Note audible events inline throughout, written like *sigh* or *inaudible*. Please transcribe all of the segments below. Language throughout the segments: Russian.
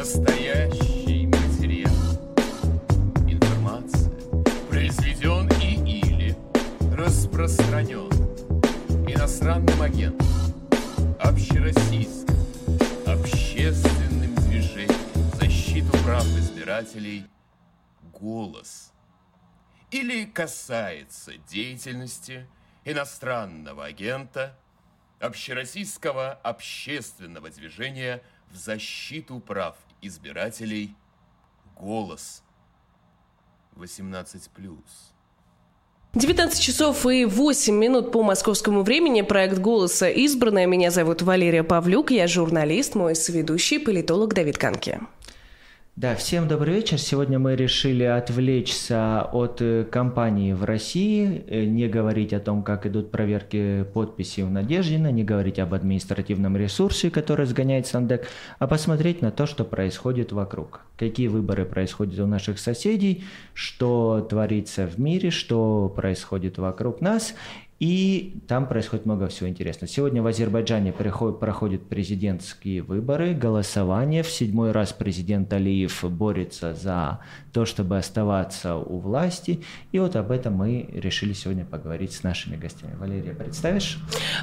Настоящий материал. Информация произведен и или распространен иностранным агентом, общероссийским, общественным движением защиту прав избирателей «Голос» или касается деятельности иностранного агента общероссийского общественного движения в защиту прав избирателей «Голос» 18+. 19 часов и 8 минут по московскому времени. Проект «Голоса» избранная. Меня зовут Валерия Павлюк. Я журналист, мой сведущий, политолог Давид Канки. Да, всем добрый вечер. Сегодня мы решили отвлечься от э, кампании в России, э, не говорить о том, как идут проверки подписей в Надеждина, не говорить об административном ресурсе, который сгоняет Сандек, а посмотреть на то, что происходит вокруг. Какие выборы происходят у наших соседей, что творится в мире, что происходит вокруг нас и там происходит много всего интересного. Сегодня в Азербайджане проходят президентские выборы, голосование. В седьмой раз президент Алиев борется за то, чтобы оставаться у власти. И вот об этом мы решили сегодня поговорить с нашими гостями. Валерия, представишь?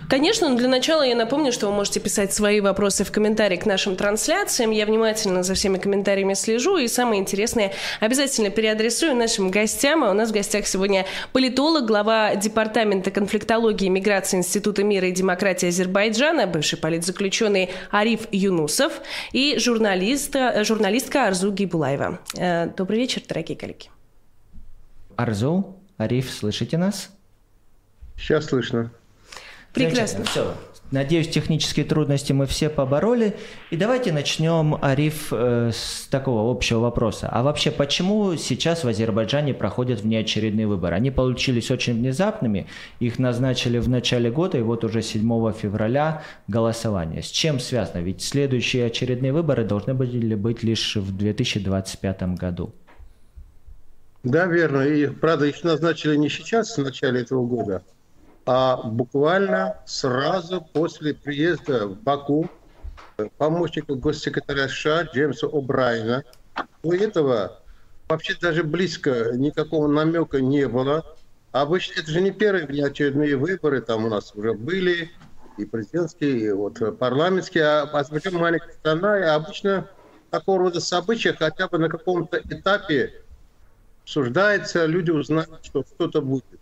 Конечно, но для начала я напомню, что вы можете писать свои вопросы в комментарии к нашим трансляциям. Я внимательно за всеми комментариями слежу, и самое интересное обязательно переадресую нашим гостям. А у нас в гостях сегодня политолог, глава департамента конфликтологии и миграции Института мира и демократии Азербайджана, бывший политзаключенный Ариф Юнусов и журналист, журналистка Арзу Гибулаева. Э, добрый вечер, дорогие коллеги. Арзу, Ариф, слышите нас? Сейчас слышно. Прекрасно. Все, Надеюсь, технические трудности мы все побороли. И давайте начнем, Ариф, э, с такого общего вопроса. А вообще, почему сейчас в Азербайджане проходят внеочередные выборы? Они получились очень внезапными, их назначили в начале года, и вот уже 7 февраля голосование. С чем связано? Ведь следующие очередные выборы должны были быть лишь в 2025 году. Да, верно. И, правда, их назначили не сейчас, в начале этого года, а буквально сразу после приезда в Баку помощника госсекретаря США Джеймса О'Брайена. До этого вообще даже близко никакого намека не было. Обычно это же не первые внеочередные выборы, там у нас уже были и президентские, и вот парламентские, а Азербайджан маленькая страна, и обычно такого рода события хотя бы на каком-то этапе обсуждается, люди узнают, что что-то будет.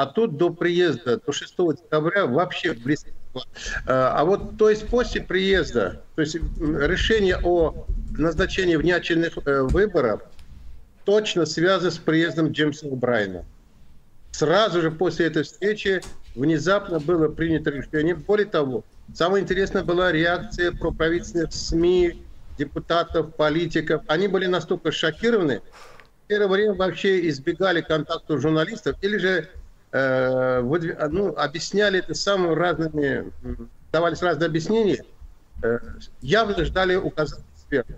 А тут до приезда, до 6 декабря вообще близко. А, а вот, то есть после приезда, то есть решение о назначении внеочередных э, выборов точно связано с приездом Джеймса Брайна. Сразу же после этой встречи внезапно было принято решение. Более того, самое интересное была реакция проправительственных СМИ, депутатов, политиков. Они были настолько шокированы, в первое время вообще избегали контакта с журналистов или же э, ну, объясняли это самыми разными, давались разные объяснения, э, явно ждали указаний экспертов.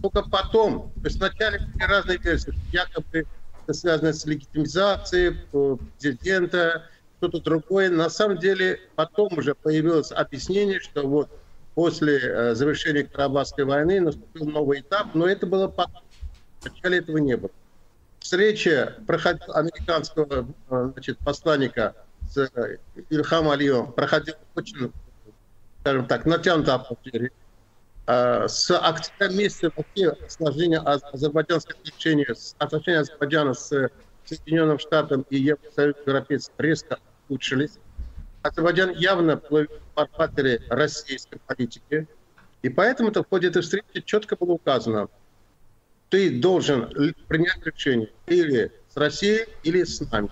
Только потом, то есть вначале были разные версии, якобы это связано с легитимизацией э, президента, что-то другое. На самом деле потом уже появилось объяснение, что вот после э, завершения Карабахской войны наступил новый этап, но это было потом. Вначале этого не было встреча проходила американского э, значит, посланника с э, Ильхам Алиевым проходила очень, скажем так, натянуто атмосфере. А, с октября месяца вообще сложение азербайджанских отношений, отношения Азербайджана с Соединенным Штатом и Евросоюзом Европейским резко улучшились. Азербайджан явно в фарватере российской политики. И поэтому -то в ходе этой встречи четко было указано – ты должен принять решение или с Россией, или с нами.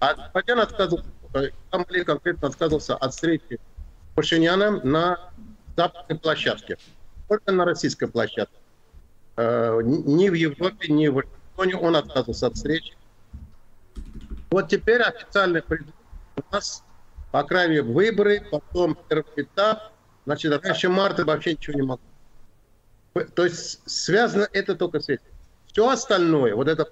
А Азербайджан отказывался, Камали конкретно отказывался от встречи с Пашиняном на западной площадке, только на российской площадке. Э, ни в Европе, ни в Вашингтоне он отказывался от встречи. Вот теперь официальный у нас, по крайней мере, выборы, потом первый этап. Значит, раньше марта вообще ничего не могло то есть связано это только с этим. Все остальное, вот эта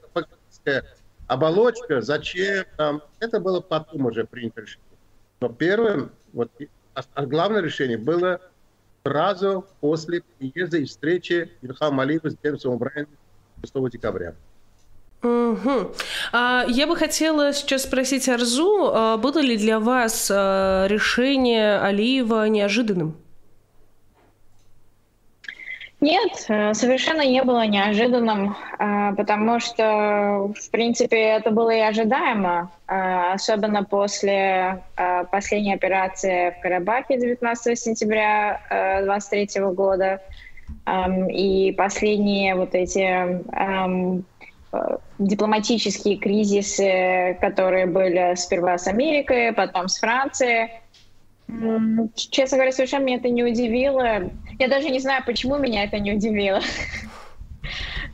оболочка, зачем там, это было потом уже принято решение. Но первым, вот а главное решение было сразу после приезда и встречи Ильхам Алиева с Джеймсом О'Брайеном 6 декабря. Угу. Я бы хотела сейчас спросить Арзу, а было ли для вас решение Алиева неожиданным? Нет, э, совершенно не было неожиданным, э, потому что, в принципе, это было и ожидаемо, э, особенно после последней операции в Карабахе 19 сентября 2023 года эм, и последние вот эти эм, дипломатические кризисы, которые были сперва с Америкой, потом с Францией. Честно говоря, совершенно меня это не удивило. Я даже не знаю, почему меня это не удивило. *laughs*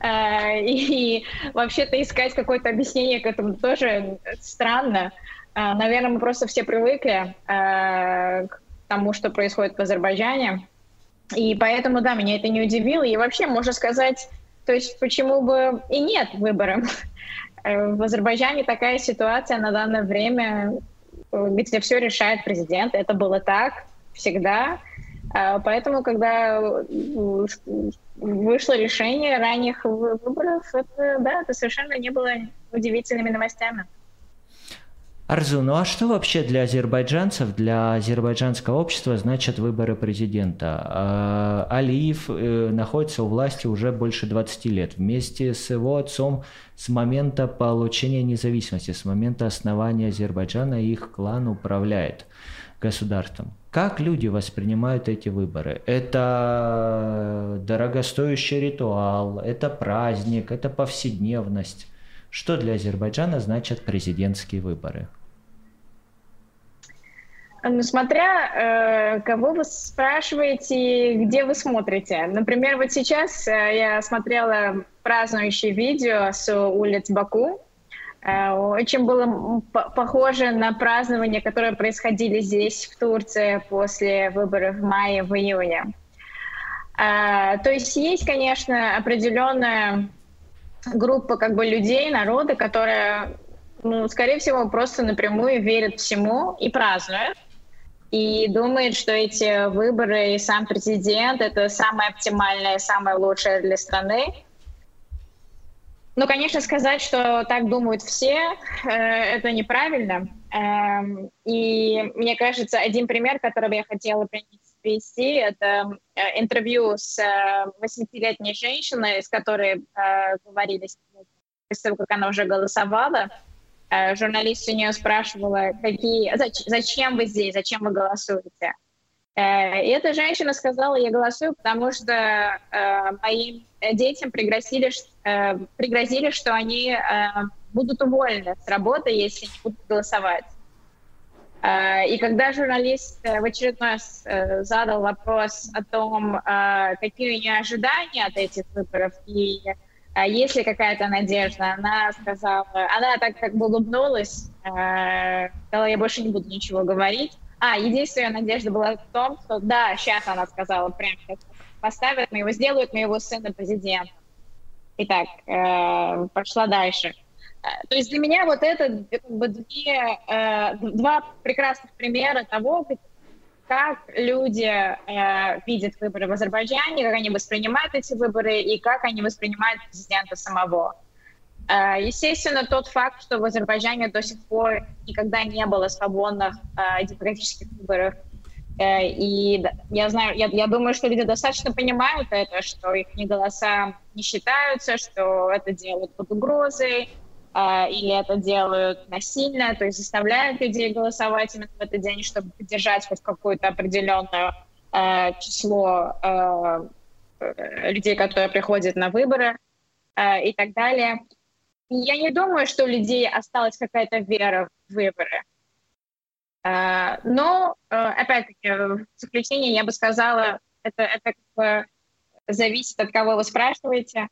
А, и вообще-то искать какое-то объяснение к этому тоже странно. А, наверное, мы просто все привыкли а, к тому, что происходит в Азербайджане. И поэтому, да, меня это не удивило. И вообще, можно сказать, то есть почему бы и нет выбора. *laughs* В Азербайджане такая ситуация на данное время, где все решает президент. Это было так всегда. А, поэтому, когда вышло решение ранних выборов, это, да, это совершенно не было удивительными новостями. Арзу, ну а что вообще для азербайджанцев, для азербайджанского общества значат выборы президента? А, Алиев э, находится у власти уже больше 20 лет. Вместе с его отцом с момента получения независимости, с момента основания Азербайджана их клан управляет государством. Как люди воспринимают эти выборы? Это дорогостоящий ритуал, это праздник, это повседневность. Что для Азербайджана значат президентские выборы? Ну, смотря э, кого вы спрашиваете, где вы смотрите. Например, вот сейчас э, я смотрела празднующее видео с улиц Баку, Э, очень было похоже на празднования, которые происходили здесь, в Турции, после выборов в мае, в июне. Э, то есть есть, конечно, определенная группа как бы людей, народа, которая, ну, скорее всего, просто напрямую верит всему и празднует. И думает, что эти выборы и сам президент — это самое оптимальное, самое лучшее для страны. Ну, конечно, сказать, что так думают все, э, это неправильно. Э, и мне кажется, один пример, который я хотела привести, это э, интервью с 80-летней э, женщиной, с которой э, говорили после того, как она уже голосовала. Э, журналист у нее спрашивала, какие, зачем вы здесь, зачем вы голосуете. Э, и эта женщина сказала, я голосую, потому что моим детям пригрозили, пригрозили, что они будут уволены с работы, если не будут голосовать. Э, и когда журналист э, в очередной раз э, задал вопрос о том, э, какие у нее ожидания от этих выборов и э, есть ли какая-то надежда, она сказала, она так как бы улыбнулась, сказала, я больше не буду ничего говорить. А, единственная надежда была в том, что да, сейчас она сказала, прям поставят моего, сделают моего сына президентом. Итак, э, пошла дальше. То есть для меня вот это как бы две, э, два прекрасных примера того, как люди э, видят выборы в Азербайджане, как они воспринимают эти выборы и как они воспринимают президента самого. Э, естественно, тот факт, что в Азербайджане до сих пор никогда не было свободных э, демократических выборов, э, и я знаю, я, я думаю, что люди достаточно понимают это, что их голоса не считаются, что это делают под угрозой, или это делают насильно, то есть заставляют людей голосовать именно в этот день, чтобы поддержать хоть какое-то определенное число людей, которые приходят на выборы и так далее. Я не думаю, что у людей осталась какая-то вера в выборы. А, но, э, опять-таки, в заключение я бы сказала, это, это как бы зависит от кого вы спрашиваете.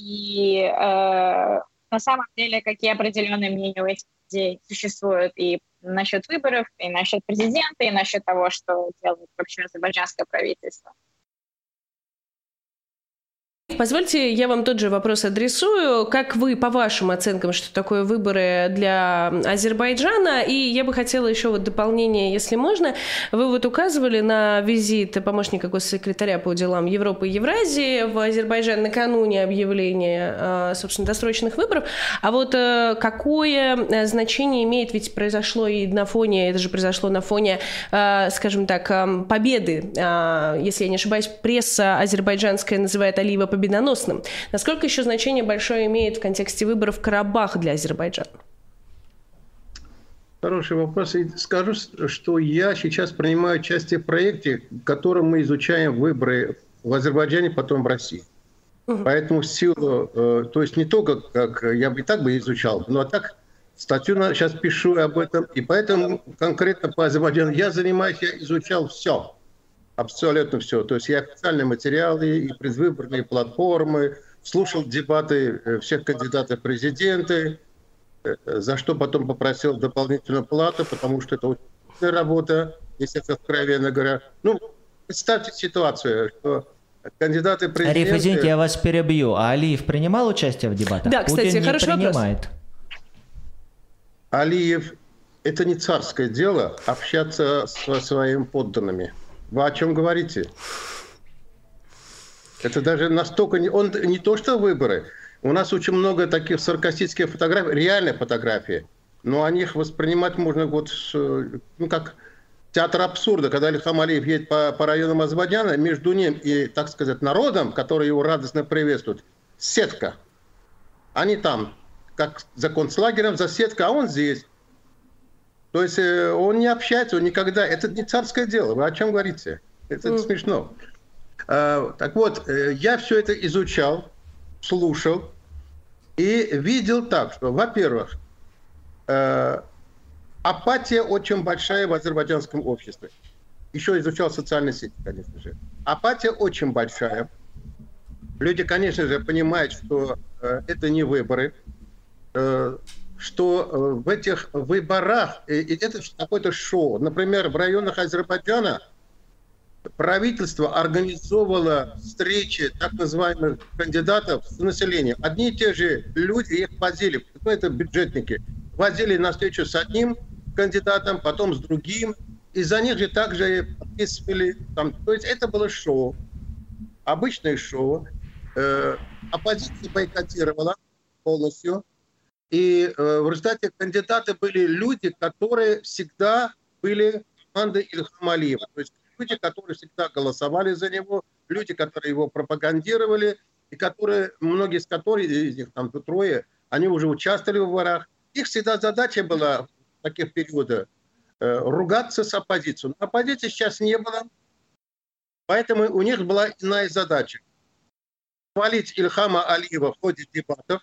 И э, на самом деле, какие определенные мнения у этих людей существуют и насчет выборов, и насчет президента, и насчет того, что делает вообще азербайджанское правительство позвольте, я вам тот же вопрос адресую. Как вы, по вашим оценкам, что такое выборы для Азербайджана? И я бы хотела еще вот дополнение, если можно. Вы вот указывали на визит помощника госсекретаря по делам Европы и Евразии в Азербайджан накануне объявления, а, собственно, досрочных выборов. А вот э, какое э, значение имеет, ведь произошло и на фоне, это же произошло на фоне, э, скажем так, победы, а, если я не ошибаюсь, пресса азербайджанская называет Алиева победоносным. Насколько еще значение большое имеет в контексте выборов в Карабах для Азербайджана? Хороший вопрос. И скажу, что я сейчас принимаю участие в проекте, в котором мы изучаем выборы в Азербайджане, потом в России. Угу. Поэтому силу, э, то есть не только как я бы и так бы изучал, но так статью сейчас пишу об этом, и поэтому конкретно по Азербайджану я занимаюсь, я изучал все, абсолютно все. То есть я официальные материалы и предвыборные платформы, слушал дебаты э, всех кандидатов в президенты, Э, за что потом попросил дополнительную плату, потому что это очень работа, если это откровенно говоря. Ну, представьте ситуацию, что кандидаты президента... Ариф, извините, я вас перебью. А Алиев принимал участие в дебатах? Да, кстати, Путин хорошо не принимает. Вопрос. Алиев, это не царское дело общаться со своими подданными. Вы о чем говорите? Это даже настолько... Не... Он не то, что выборы, у нас очень много таких саркастических фотографий, реальные фотографии, но о них воспринимать можно вот, ну, как театр абсурда, когда Ильхам Алиев едет по, по районам Азербайджана, между ним и, так сказать, народом, который его радостно приветствует, сетка. Они там, как за концлагерем, за сеткой, а он здесь. То есть э, он не общается, он никогда. Это не царское дело. Вы о чем говорите? Это, это смешно. А, так вот, э, я все это изучал слушал и видел так, что, во-первых, э, апатия очень большая в азербайджанском обществе. Еще изучал социальные сети, конечно же. Апатия очень большая. Люди, конечно же, понимают, что это не выборы, что э, в этих выборах это какое-то шоу. Например, в районах Азербайджана правительство организовало встречи так называемых кандидатов с населением. Одни и те же люди их возили, ну, это бюджетники, возили на встречу с одним кандидатом, потом с другим, и за них же также подписывали. Там, то есть это было шоу, обычное шоу. Э, оппозиция бойкотировала полностью. И э, в результате кандидаты были люди, которые всегда были командой Ильхама Алиева. То есть люди, которые всегда голосовали за него, люди, которые его пропагандировали, и которые, многие из которых, из них там трое, они уже участвовали в выборах. Их всегда задача была в таких периодах э, ругаться с оппозицией. Но оппозиции сейчас не было, поэтому у них была иная задача. Хвалить Ильхама Алиева в ходе дебатов,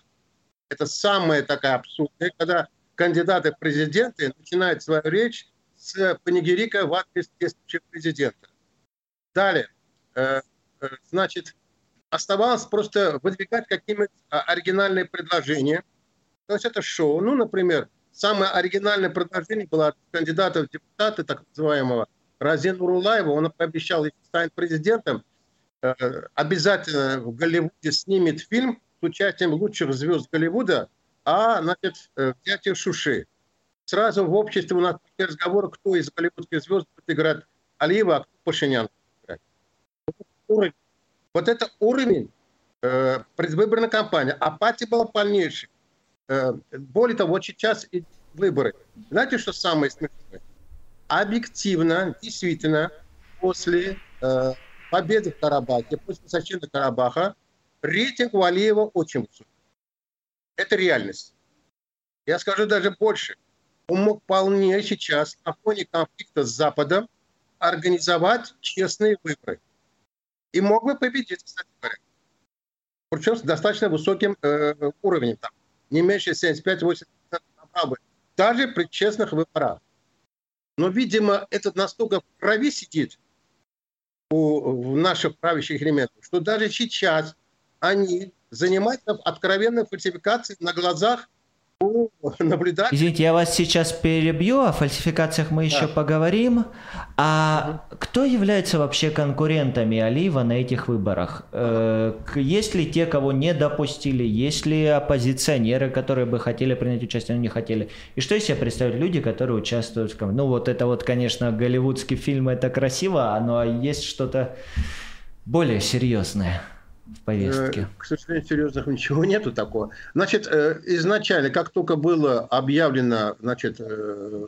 это самая такая абсурдная, когда кандидаты в президенты начинают свою речь с панигерика в адрес действующего президента. Далее, э, э, значит, оставалось просто выдвигать какие-нибудь а, оригинальные предложения. То есть это шоу. Ну, например, самое оригинальное предложение было от кандидата в депутаты, так называемого Разин Урулаева. Он пообещал, если станет президентом, э, обязательно в Голливуде снимет фильм с участием лучших звезд Голливуда о значит, взятии Шуши сразу в обществе у нас разговоры, кто из голливудских звезд будет играть Алиева, а кто Пашинян. Вот, это уровень э, предвыборной кампании. Апатия была полнейшей. Э, более того, вот сейчас и выборы. Знаете, что самое смешное? Объективно, действительно, после э, победы в Карабахе, после защиты Карабаха, рейтинг у Алиева очень высокий. Это реальность. Я скажу даже больше – он мог вполне сейчас на фоне конфликта с Западом организовать честные выборы. И мог бы победить, кстати говоря. Причем с достаточно высоким э, уровнем, там, не меньше 75-80% набрал бы, даже при честных выборах. Но, видимо, этот настолько в крови сидит у, у наших правящих элементов, что даже сейчас они занимаются откровенной фальсификацией на глазах наблюдать. Извините, я вас сейчас перебью, о фальсификациях мы еще да. поговорим. А угу. кто является вообще конкурентами Алиева на этих выборах? Э, есть ли те, кого не допустили? Есть ли оппозиционеры, которые бы хотели принять участие, но не хотели? И что из себя представляют люди, которые участвуют в... Ну вот это вот, конечно, голливудский фильм, это красиво, но есть что-то более серьезное повестке? Э, к сожалению, серьезных ничего нету такого. Значит, э, изначально, как только было объявлено, значит, э,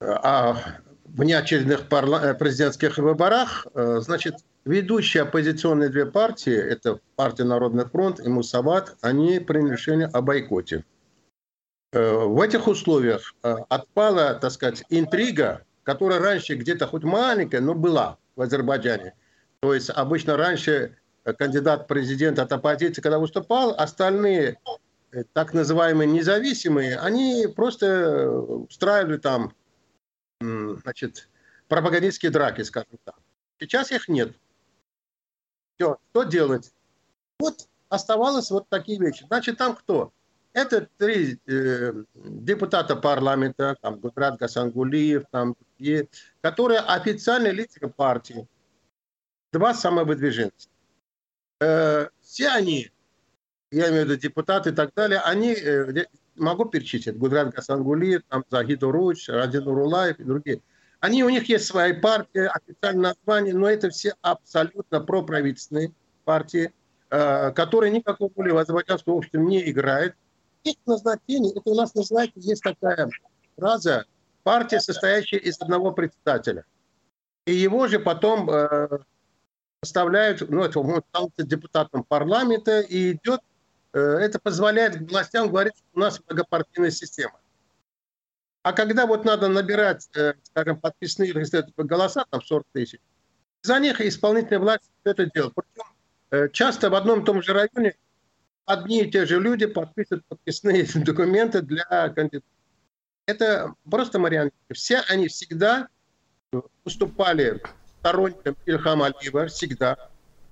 о внеочередных парла- президентских выборах, значит, ведущие оппозиционные две партии, это партия Народный фронт и Мусават, они приняли решение о бойкоте. В этих условиях отпала, так сказать, интрига, которая раньше где-то хоть маленькая, но была в Азербайджане. То есть обычно раньше кандидат президента от оппозиции, когда выступал, остальные э, так называемые независимые, они просто устраивали там значит, пропагандистские драки, скажем так. Сейчас их нет. Все, что делать? Вот оставалось вот такие вещи. Значит, там кто? Это три э, депутата парламента, там Гудрат Гасангулиев, там, которые официальные лица партии. Два самовыдвиженца. Э, все они, я имею в виду депутаты и так далее, они, э, могу перечислить, Гудрат Гасангулиев, там, Загид Уруч, Радин Урулаев и другие. Они, у них есть свои партии, официальное название, но это все абсолютно проправительственные партии, э, которые никакого роли в азербайджанском обществе не играют. Их назначение, это у нас, знаете, есть такая фраза, партия, состоящая из одного председателя. И его же потом поставляют, ну, это он стал депутатом парламента, и идет, э, это позволяет властям говорить, что у нас многопартийная система. А когда вот надо набирать, э, скажем, подписные голоса, там 40 тысяч, за них исполнительная власть это делает. Причем э, часто в одном и том же районе одни и те же люди подписывают подписные *laughs* документы для кандидатов. Это просто марионетки. Все они всегда выступали сторонником Ильхама Алиева всегда.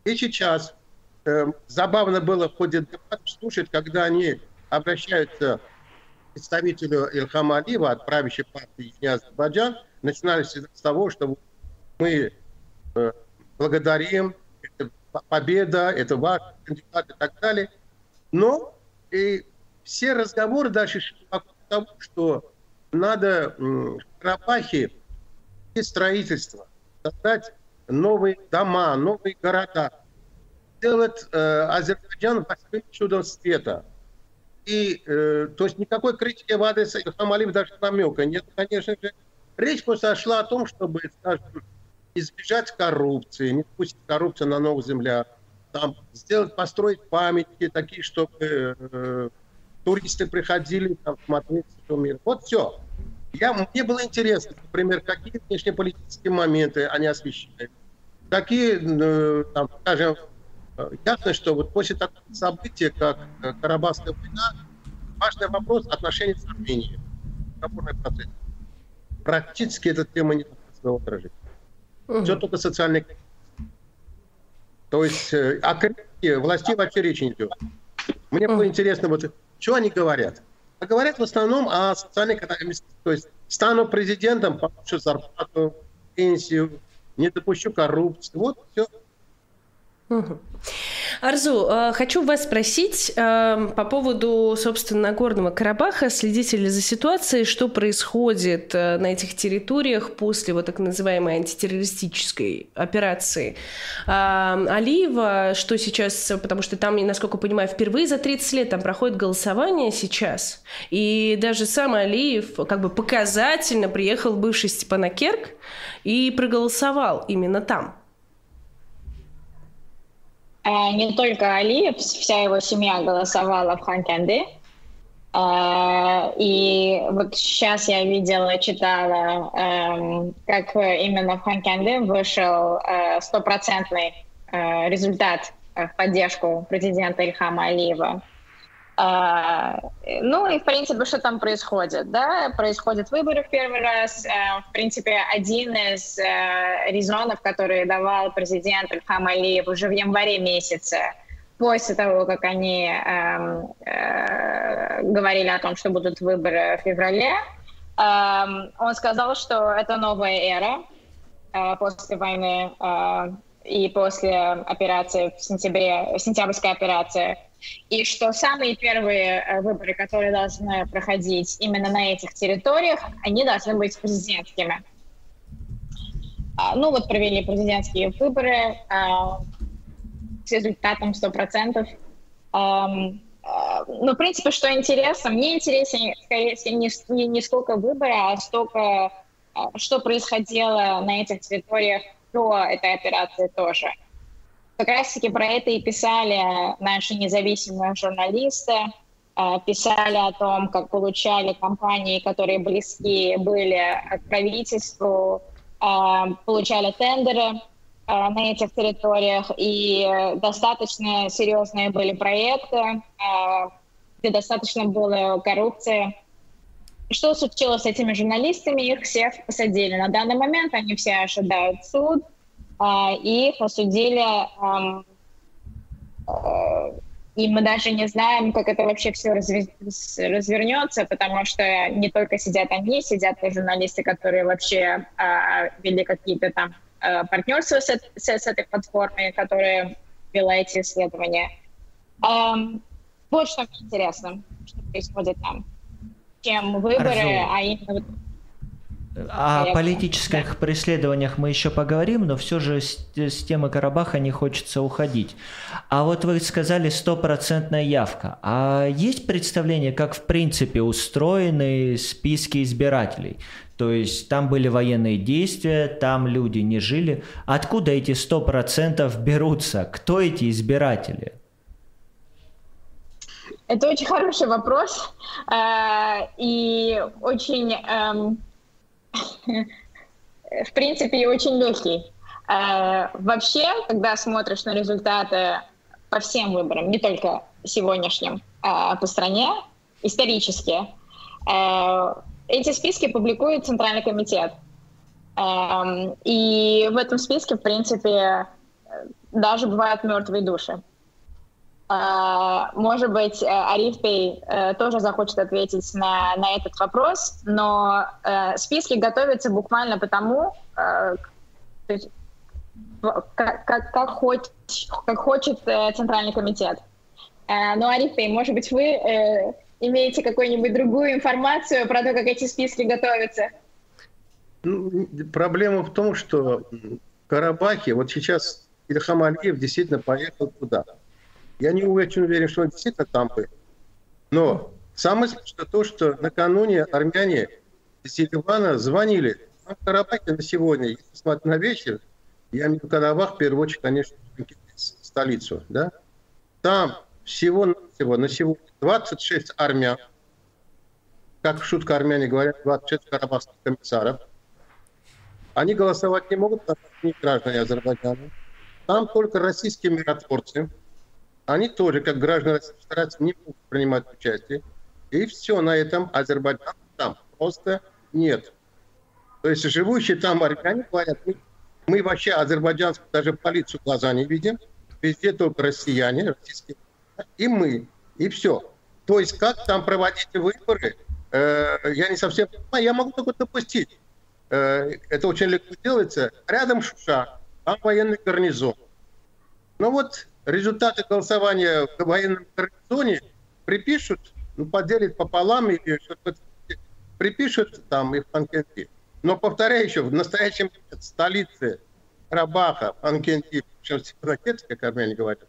И сейчас э, забавно было в ходе дебатов слушать, когда они обращаются к представителю Ильхама Алиева от партии Южный Азербайджан, начинали с того, что мы э, благодарим, это победа, это ваш кандидат и так далее. Но и все разговоры дальше шли по тому, что надо в Карабахе строительство создать новые дома, новые города, сделать э, Азербайджан восьмым чудом света. И, э, то есть никакой критики в адрес Хамалиев даже намека нет, конечно же. Речь просто шла о том, чтобы, скажем, избежать коррупции, не допустить коррупцию на новых землях, там, сделать, построить памятники такие, чтобы э, туристы приходили там, смотреть что мир. Вот все. Я, мне было интересно, например, какие внешнеполитические моменты они освещают. Какие, э, там, скажем, э, ясно, что вот после такого события, как э, Карабахская война, важный вопрос отношений с Арменией. Договорный процесс. Практически эта тема не своего отражения. Угу. Все только социальные То есть о критике властей вообще речи не идет. Мне было интересно, вот, что они говорят а говорят в основном о социальной экономике. То есть стану президентом, получу зарплату, пенсию, не допущу коррупции. Вот все. Арзу, э, хочу вас спросить э, по поводу, собственно, Нагорного Карабаха. Следите ли за ситуацией, что происходит э, на этих территориях после вот так называемой антитеррористической операции Алиева? Что сейчас, потому что там, насколько понимаю, впервые за 30 лет там проходит голосование сейчас. И даже сам Алиев как бы показательно приехал бывший Степанакерк и проголосовал именно там. Э, не только Алиев, вся его семья голосовала в Ханкенде. Э, и вот сейчас я видела, читала, эм, как именно в Ханкенде вышел э, стопроцентный результат в поддержку президента Ильхама Алиева. А, ну и, в принципе, что там происходит? Да? Происходят выборы в первый раз. А, в принципе, один из а, резонов, который давал президент Ильхам Алиев уже в январе месяце, после того, как они э, э, говорили о том, что будут выборы в феврале, э, он сказал, что это новая эра э, после войны э, и после операции в сентябре, сентябрьской операции, и что самые первые э, выборы, которые должны проходить именно на этих территориях, они должны быть президентскими. А, ну вот провели президентские выборы а, с результатом 100%. А, ну, в принципе, что интересно, мне интереснее, скорее всего, не, не, не сколько выбора, а столько, что происходило на этих территориях до этой операции тоже. Как раз-таки про это и писали наши независимые журналисты, писали о том, как получали компании, которые близки были к правительству, а, получали тендеры а, на этих территориях, и достаточно серьезные были проекты, где достаточно было коррупции. Что случилось с этими журналистами? Их всех посадили. На данный момент они все ожидают суд, и их осудили и мы даже не знаем, как это вообще все развернется, потому что не только сидят они, сидят и журналисты, которые вообще э, вели какие-то там э, партнерства с, с, с этой платформой, которая вела эти исследования. Вот что мне интересно, что происходит там. Чем выборы, Хорошо. а именно о политических преследованиях мы еще поговорим, но все же с, с темы Карабаха не хочется уходить. А вот вы сказали стопроцентная явка. А есть представление, как в принципе устроены списки избирателей? То есть там были военные действия, там люди не жили. Откуда эти сто процентов берутся? Кто эти избиратели? Это очень хороший вопрос э, и очень эм, в принципе, очень легкий. Э, вообще, когда смотришь на результаты по всем выборам, не только сегодняшним, а по стране, исторически, э, эти списки публикует Центральный комитет. Эм, и в этом списке, в принципе, даже бывают мертвые души. А, может быть, э, Арифей э, тоже захочет ответить на, на этот вопрос, но э, списки готовятся буквально потому, как, как, как, как хочет Центральный комитет. Но, Арифей, может быть, вы имеете какую-нибудь другую информацию про то, как эти списки готовятся? Ну, проблема в том, что в Карабахе, вот сейчас Ильхам Алиев действительно поехал туда – я не очень уверен, что он действительно там был. Но самое смешное то, что накануне армяне из Еревана звонили. Нам в Карабахе на сегодня, если смотреть на вечер, я имею в виду Карабах, в первую очередь, конечно, столицу, да? Там всего-навсего на сегодня 26 армян, как в шутку армяне говорят, 26 карабахских комиссаров. Они голосовать не могут, потому что они граждане Азербайджана. Там только российские миротворцы – они тоже, как граждане Российской Федерации, не могут принимать участие. И все, на этом Азербайджан там просто нет. То есть живущие там армяне говорят, мы, мы вообще азербайджанскую даже полицию глаза не видим, везде только россияне, российские, и мы, и все. То есть как там проводить выборы, э, я не совсем понимаю, я могу только допустить. Э, это очень легко делается. Рядом Шуша, там военный гарнизон. Ну вот результаты голосования в военном гарнизоне припишут, ну, поделят пополам или что-то припишут там и в Панкенти. Но, повторяю еще, в настоящем столице Карабаха, Панкенти, причем Сепаратец, как армяне говорят,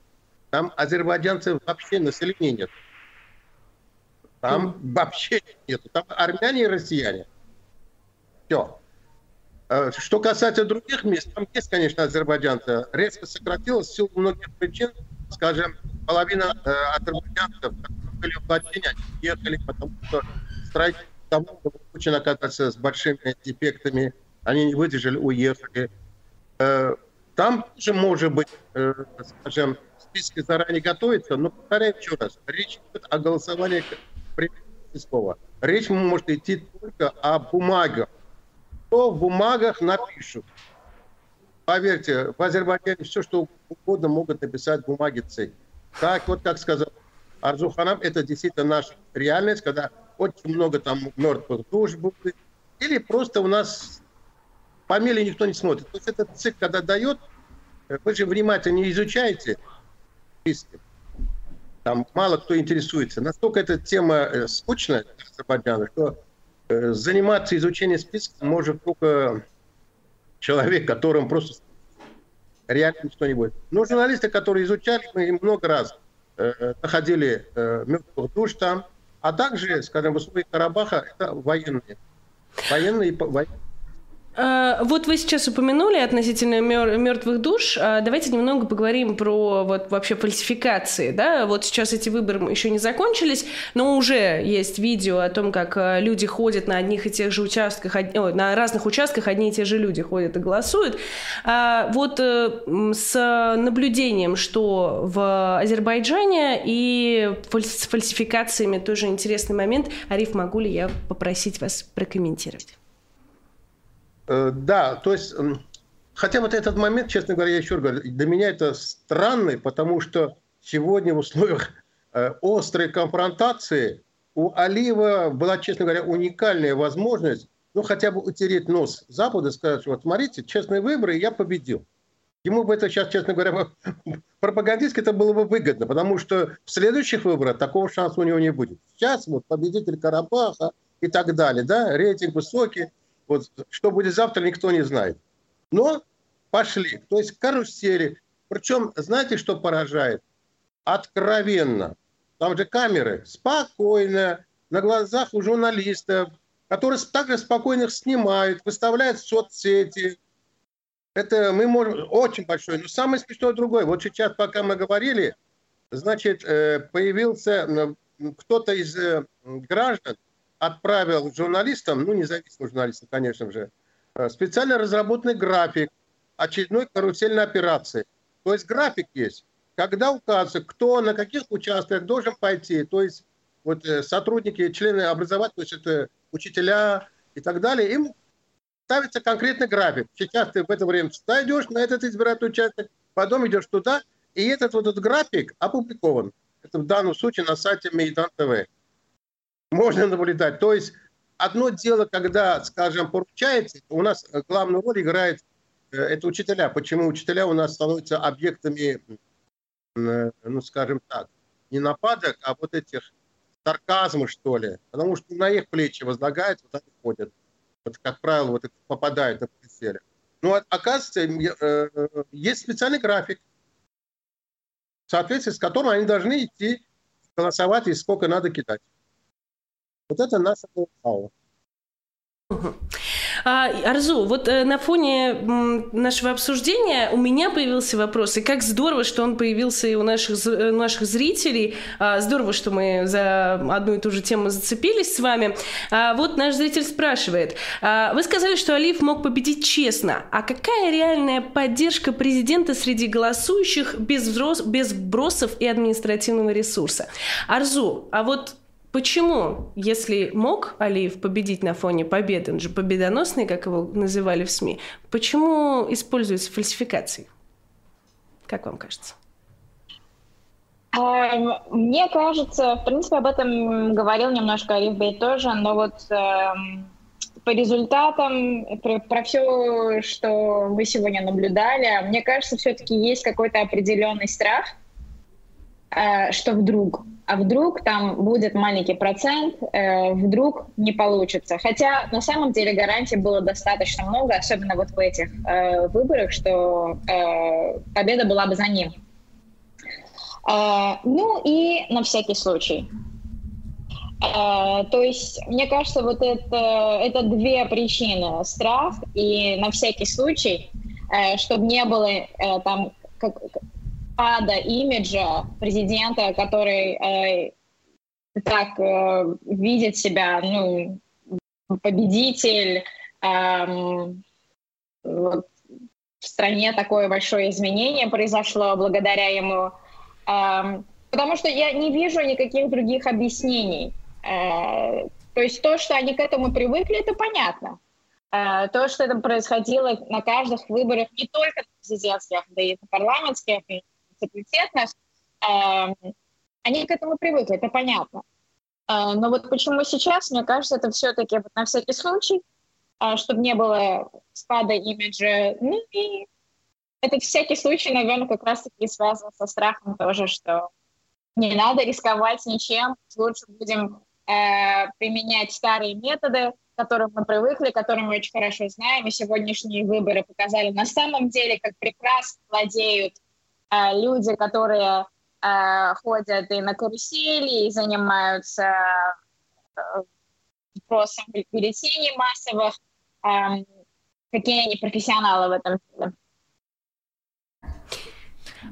там азербайджанцев вообще населения нет. Там вообще нет. Там армяне и россияне. Все. Э, что касается других мест, там есть, конечно, азербайджанцы. Резко сократилось в силу многих причин. Скажем, половина э, азербайджанцев, которые были в Латине, ехали, потому что строительство того очень оказаться с большими дефектами. Они не выдержали, уехали. Э, там тоже может быть, э, скажем, списки заранее готовятся, но повторяю еще раз, речь идет о голосовании слова. Речь может идти только о бумагах, что в бумагах напишут. Поверьте, в Азербайджане все, что угодно могут написать бумаги цель. Так, вот как сказал Арзуханам, это действительно наша реальность, когда очень много там мертвых душ будет. Или просто у нас фамилии никто не смотрит. То есть этот ЦИК, когда дает, вы же внимательно не изучаете списки. Там мало кто интересуется. Настолько эта тема э, скучная для Азербайджана, что заниматься изучением списка может только человек, которым просто реально будет. Но журналисты, которые изучали, мы много раз э, находили э, мертвых душ там, а также, скажем, в условиях Карабаха это военные. Военные, военные вот вы сейчас упомянули относительно мертвых душ. А, давайте немного поговорим про вот вообще фальсификации. Да? Вот сейчас эти выборы еще не закончились, но уже есть видео о том, как а, люди ходят на одних и тех же участках, на разных участках одни и те же люди ходят и голосуют. Вот э, с наблюдением, что в Азербайджане и с фальсификациями тоже интересный момент. Ариф, могу ли я попросить вас прокомментировать? Э, да, то есть, хотя вот этот момент, честно говоря, я еще говорю, для меня это странный, потому что сегодня в условиях э, острой конфронтации у Алиева была, честно говоря, уникальная возможность, ну, хотя бы утереть нос Запада, сказать, что вот смотрите, честные выборы, я победил. Ему бы это сейчас, честно говоря, *laughs* пропагандистски это было бы выгодно, потому что в следующих выборах такого шанса у него не будет. Сейчас вот победитель Карабаха и так далее, да, рейтинг высокий, вот что будет завтра, никто не знает. Но пошли. То есть карусели. Причем, знаете, что поражает? Откровенно. Там же камеры. Спокойно. На глазах у журналистов, которые также спокойно их снимают, выставляют в соцсети. Это мы можем... Очень большой. Но самое смешное другое. Вот сейчас, пока мы говорили, значит, э, появился кто-то из э, граждан, отправил журналистам, ну, независимым журналистам, конечно же, э, специально разработанный график очередной карусельной операции. То есть график есть, когда указывается, кто на каких участках должен пойти. То есть вот э, сотрудники, члены образовательного, то есть это учителя и так далее, им ставится конкретный график. Сейчас ты в это время сюда идешь, на этот избирательный участок, потом идешь туда, и этот вот этот график опубликован. Это в данном случае на сайте Мейдан ТВ можно наблюдать. То есть одно дело, когда, скажем, поручается, у нас главную роль играет э, это учителя. Почему учителя у нас становятся объектами, э, ну, скажем так, не нападок, а вот этих сарказма, что ли. Потому что на их плечи возлагается, вот они ходят. Вот, как правило, вот попадают на прицеле. Но ну, оказывается, э, есть специальный график, в соответствии с которым они должны идти голосовать и сколько надо кидать. Вот это наше ноу-хау. А, Арзу, вот э, на фоне нашего обсуждения у меня появился вопрос, и как здорово, что он появился и у наших, э, наших зрителей. А, здорово, что мы за одну и ту же тему зацепились с вами. А, вот наш зритель спрашивает. А, вы сказали, что Алиев мог победить честно. А какая реальная поддержка президента среди голосующих без, взрос, без вбросов и административного ресурса? Арзу, а вот Почему, если мог Алиев победить на фоне победы, он же победоносный, как его называли в СМИ, почему используются фальсификации? Как вам кажется? Мне кажется, в принципе, об этом говорил немножко Алиф Бей тоже, но вот э, по результатам, про, про все, что вы сегодня наблюдали, мне кажется, все-таки есть какой-то определенный страх, э, что вдруг а вдруг там будет маленький процент, э, вдруг не получится. Хотя на самом деле гарантий было достаточно много, особенно вот в этих э, выборах, что э, победа была бы за ним. Э, ну и на всякий случай. Э, то есть, мне кажется, вот это, это две причины. Страх и на всякий случай, э, чтобы не было э, там как, ада имиджа президента, который э, так э, видит себя, ну, победитель, э, вот, в стране такое большое изменение произошло благодаря ему. Э, потому что я не вижу никаких других объяснений. Э, то есть то, что они к этому привыкли, это понятно. Э, то, что это происходило на каждых выборах, не только президентских, да и парламентских, муниципалитетных, Эм, они к этому привыкли, это понятно. Э, но вот почему сейчас, мне кажется, это все-таки вот на всякий случай, э, чтобы не было спада имиджа. Ну и это всякий случай, наверное, как раз-таки связан со страхом тоже, что не надо рисковать ничем, лучше будем э, применять старые методы, к которым мы привыкли, которые мы очень хорошо знаем, и сегодняшние выборы показали на самом деле, как прекрасно владеют э, люди, которые э, ходят и на карусели, и занимаются э, вопросом бюллетеней массовых, э, какие они профессионалы в этом деле.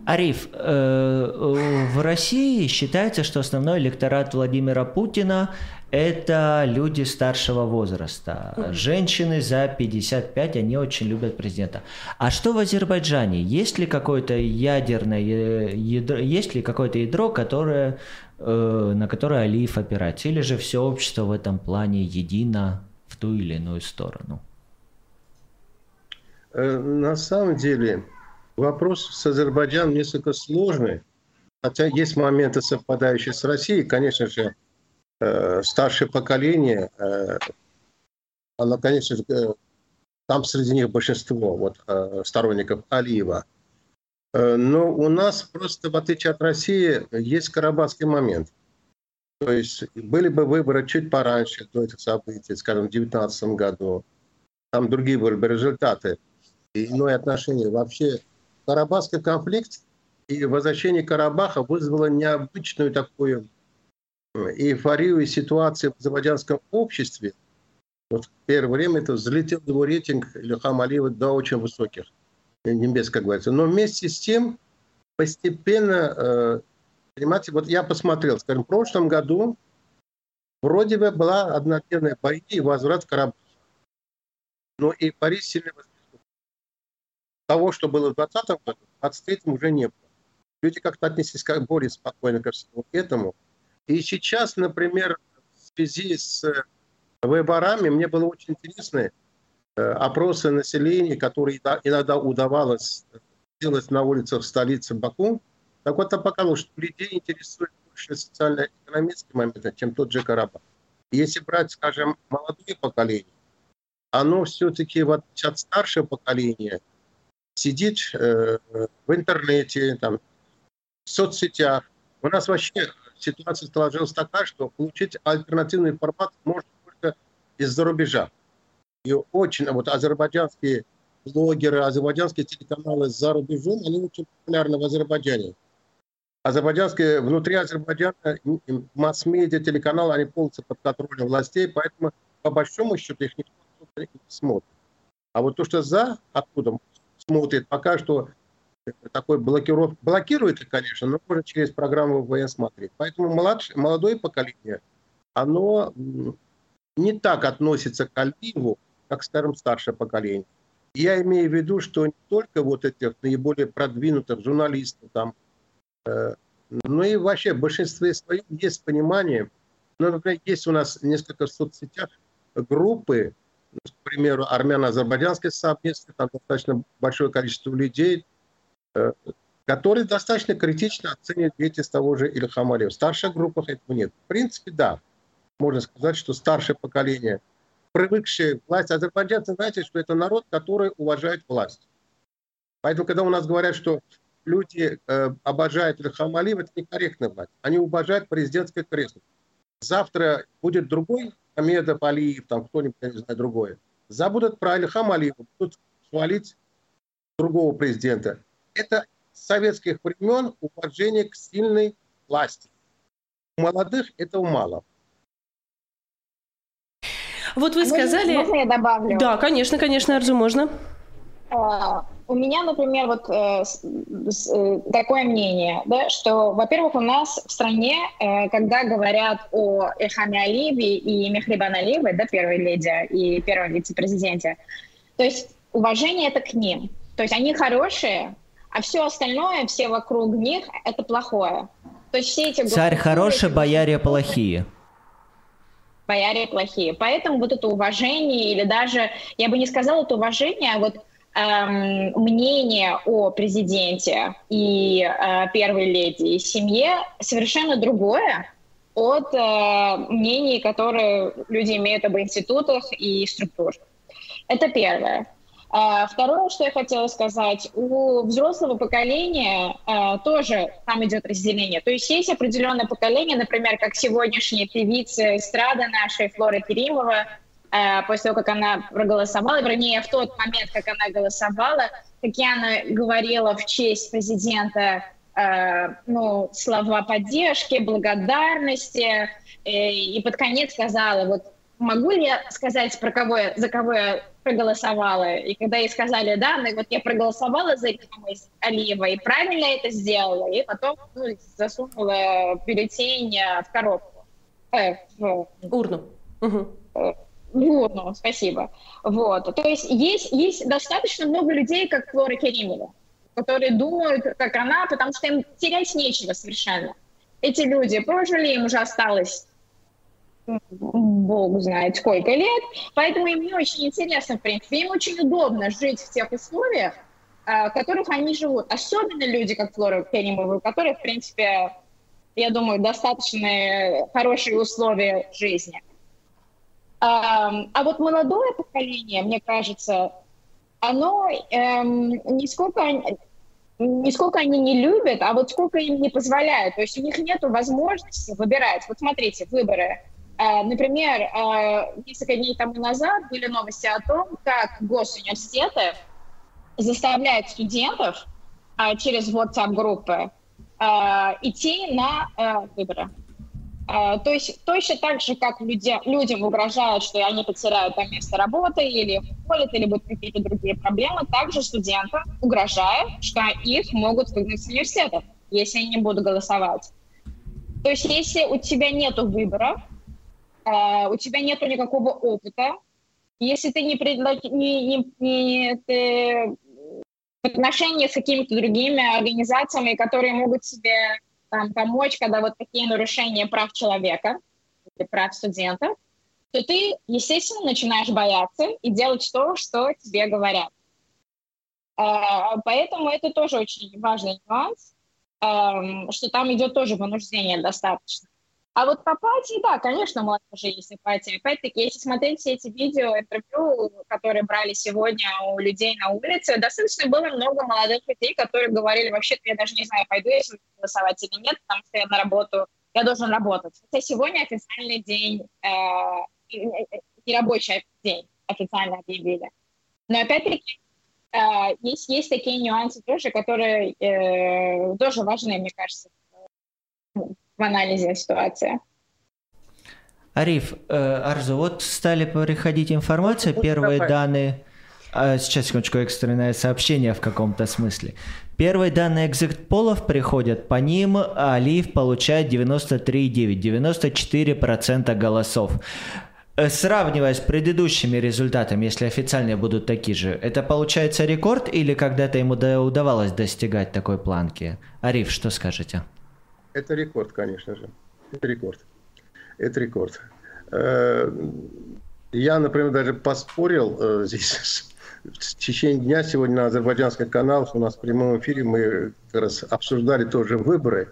Ариф, э, в России считается, что основной электорат Владимира Путина – это люди старшего возраста. Женщины за 55, они очень любят президента. А что в Азербайджане? Есть ли какое-то ядерное ядро, есть ли какое-то ядро, которое, э, на которое Алиев опирается? Или же все общество в этом плане едино в ту или иную сторону? Э, на самом деле, Вопрос с Азербайджаном несколько сложный, хотя есть моменты, совпадающие с Россией. Конечно же, э, старшее поколение, э, оно, конечно же, э, там среди них большинство вот, сторонников Алиева. Но у нас просто, в отличие от России, есть карабахский момент. То есть были бы выборы чуть пораньше до этих событий, скажем, в 2019 году, там другие были бы результаты, иное отношение. Вообще Карабахский конфликт и возвращение Карабаха вызвало необычную такую э, эйфорию и ситуацию в азербайджанском обществе. Вот в первое время это взлетел его рейтинг Ильхам Алиева до очень высоких небес, как говорится. Но вместе с тем постепенно, э, понимаете, вот я посмотрел, скажем, в прошлом году вроде бы была однодневная борьба и возврат в Карабах. Но и Борис сильно того, что было в 2020 году, в 2023 уже не было. Люди как-то отнеслись как более спокойно ко всему этому. И сейчас, например, в связи с выборами, мне было очень интересно э, опросы населения, которые иногда удавалось делать на улицах столицы Баку. Так вот, показалось, что людей интересует больше социально-экономический момент, чем тот же Карабах. Если брать, скажем, молодое поколение, оно все-таки, в отличие от старшего поколения, сидит э, в интернете, там, в соцсетях. У нас вообще ситуация сложилась такая, что получить альтернативный формат можно только из-за рубежа. И очень, вот азербайджанские блогеры, азербайджанские телеканалы за рубежом, они очень популярны в Азербайджане. Азербайджанские, внутри Азербайджана масс-медиа, телеканалы, они полностью под контролем властей, поэтому по большому счету их никто не смотрит. А вот то, что за, откуда, смотрит. Пока что такой блокировка блокирует, конечно, но можно через программу ВВН смотреть. Поэтому младшее, молодое поколение, оно не так относится к Алиеву, как, скажем, старшее поколение. Я имею в виду, что не только вот этих наиболее продвинутых журналистов там, э, но и вообще в большинстве своем есть понимание. Ну, например, есть у нас несколько в соцсетях группы, к примеру, армяно-азербайджанское совместное, там достаточно большое количество людей, которые достаточно критично оценивают деятельность того же Ильхама Алиева. В старших группах этого нет. В принципе, да, можно сказать, что старшее поколение, привыкшее к власти, азербайджанцы, знаете, что это народ, который уважает власть. Поэтому, когда у нас говорят, что люди э, обожают Ильхам Алиева, это некорректная власть. Они уважают президентское кресло. Завтра будет другой Хамедов, Алиев, там кто-нибудь, я не знаю, другое, забудут про Ильхам Алиева, будут хвалить другого президента. Это с советских времен уважение к сильной власти. У молодых этого мало. Вот вы сказали... Можно я добавлю? Да, конечно, конечно, Арзу, можно. А, у меня, например, вот э, э, такое мнение, да, что, во-первых, у нас в стране, э, когда говорят о Эхаме Алиеве и Мехрибан Алиеве, да, первой леди и первом вице-президенте, то есть уважение это к ним. То есть они хорошие, а все остальное, все вокруг них, это плохое. То есть все эти... Царь хороший, бояре плохие бояре плохие. Поэтому вот это уважение, или даже, я бы не сказала это уважение, а вот эм, мнение о президенте и э, первой леди и семье совершенно другое от э, мнений, которые люди имеют об институтах и структурах. Это первое. А, второе, что я хотела сказать, у взрослого поколения а, тоже там идет разделение. То есть есть определенное поколение, например, как сегодняшняя певица эстрады нашей Флора Керимова, а, после того, как она проголосовала, вернее, в тот момент, как она голосовала, Татьяна говорила в честь президента ну, слова поддержки, благодарности, и под конец сказала, вот могу ли я сказать, про кого я, за кого я проголосовала? И когда ей сказали, да, ну, вот я проголосовала за Ильхама Алиева и правильно это сделала, и потом ну, засунула бюллетень э, в коробку. Э, в урну. Угу. Урну, спасибо. Вот. То есть есть, есть достаточно много людей, как Флора Керимова, которые думают, как она, потому что им терять нечего совершенно. Эти люди прожили, им уже осталось бог знает сколько лет, поэтому им не очень интересно, в принципе. Им очень удобно жить в тех условиях, а, в которых они живут. Особенно люди, как Флора Керимова, у которых, в принципе, я думаю, достаточно хорошие условия жизни. А, вот молодое поколение, мне кажется, оно эм, не сколько не сколько они не любят, а вот сколько им не позволяют. То есть у них нет возможности выбирать. Вот смотрите, выборы. Э, например, э, несколько дней тому назад были новости о том, как госуниверситеты заставляют студентов э, через WhatsApp-группы идти на выборы. То есть точно так же, как люди, людям угрожают, что они потеряют там место работы или уволят, или будут какие-то другие проблемы, также студентам угрожают, что их могут выгнать с университета, если они не будут голосовать. То есть если у тебя нет выбора, а, у тебя нет никакого опыта, если ты не, предлаг... не, не, не ты в отношении с какими-то другими организациями, которые могут тебе там, помочь, когда вот такие нарушения прав человека или прав студентов, то ты, естественно, начинаешь бояться и делать то, что тебе говорят. А, поэтому это тоже очень важный нюанс, что там идет тоже вынуждение достаточно. А вот по апатии, да, конечно, молодежи есть апатия. Опять-таки, если смотреть все эти видео, интервью, которые брали сегодня у людей на улице, достаточно было много молодых людей, которые говорили, вообще-то я даже не знаю, пойду я сегодня голосовать или нет, потому что я на работу, я должен работать. Хотя сегодня официальный день, э, не рабочий день официально объявили. Но опять-таки, э, есть, есть такие нюансы тоже, которые э, тоже важны, мне кажется, в анализе ситуации. Ариф, э, Арзу, вот стали приходить информация, первые данные... А, сейчас, секундочку, экстренное сообщение в каком-то смысле. Первые данные экзит-полов приходят, по ним Алиев получает 93,9, 94% голосов. Э, сравнивая с предыдущими результатами, если официальные будут такие же, это получается рекорд или когда-то ему удавалось достигать такой планки? Ариф, что скажете? Это рекорд, конечно же. Это рекорд. Это рекорд. Э, я, например, даже поспорил э, здесь *laughs* в течение дня сегодня на азербайджанский канал, у нас в прямом эфире мы как раз обсуждали тоже выборы.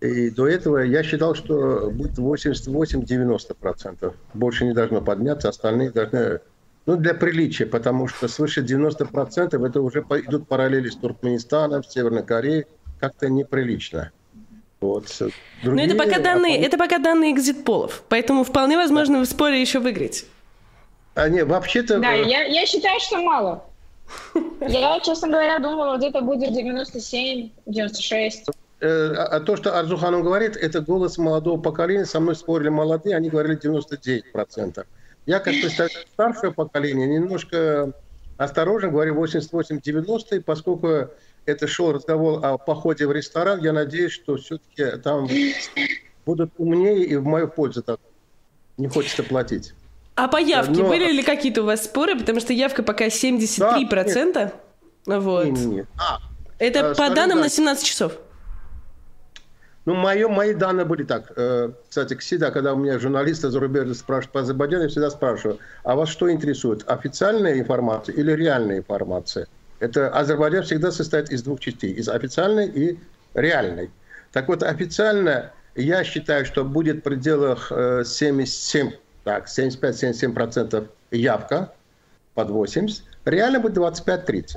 И до этого я считал, что будет 88-90%. Больше не должно подняться, остальные должны... Ну, для приличия, потому что свыше 90% это уже идут параллели с Туркменистаном, с Северной Кореей. Как-то неприлично. Вот. Другие, Но это пока данные, это пока данные экзит-полов, поэтому вполне возможно в споре еще выиграть. А не, вообще-то... Да, э, я, я считаю, что мало. Я, честно говоря, думала, где-то будет 97, 96. Э, а, а то, что Арзухану говорит, это голос молодого поколения. Со мной спорили молодые, они говорили 99%. Я, как представитель старшего поколения, немножко осторожно говорю 88-90, поскольку это шел разговор о походе в ресторан. Я надеюсь, что все-таки там будут умнее и в мою пользу так не хочется платить. А по явке Но... были ли какие-то у вас споры? Потому что явка пока 73%. Да, нет. Вот. Нет, нет. А, это а, по данным так. на 17 часов. Ну, мое, мои данные были так. Э, кстати, всегда, когда у меня журналисты зарубежные спрашивают по Азербайджану, я всегда спрашиваю, а вас что интересует, официальная информация или реальная информация? Это Азербайджан всегда состоит из двух частей, из официальной и реальной. Так вот, официально я считаю, что будет в пределах 77, э, так, 75-77% явка под 80, реально будет 25-30.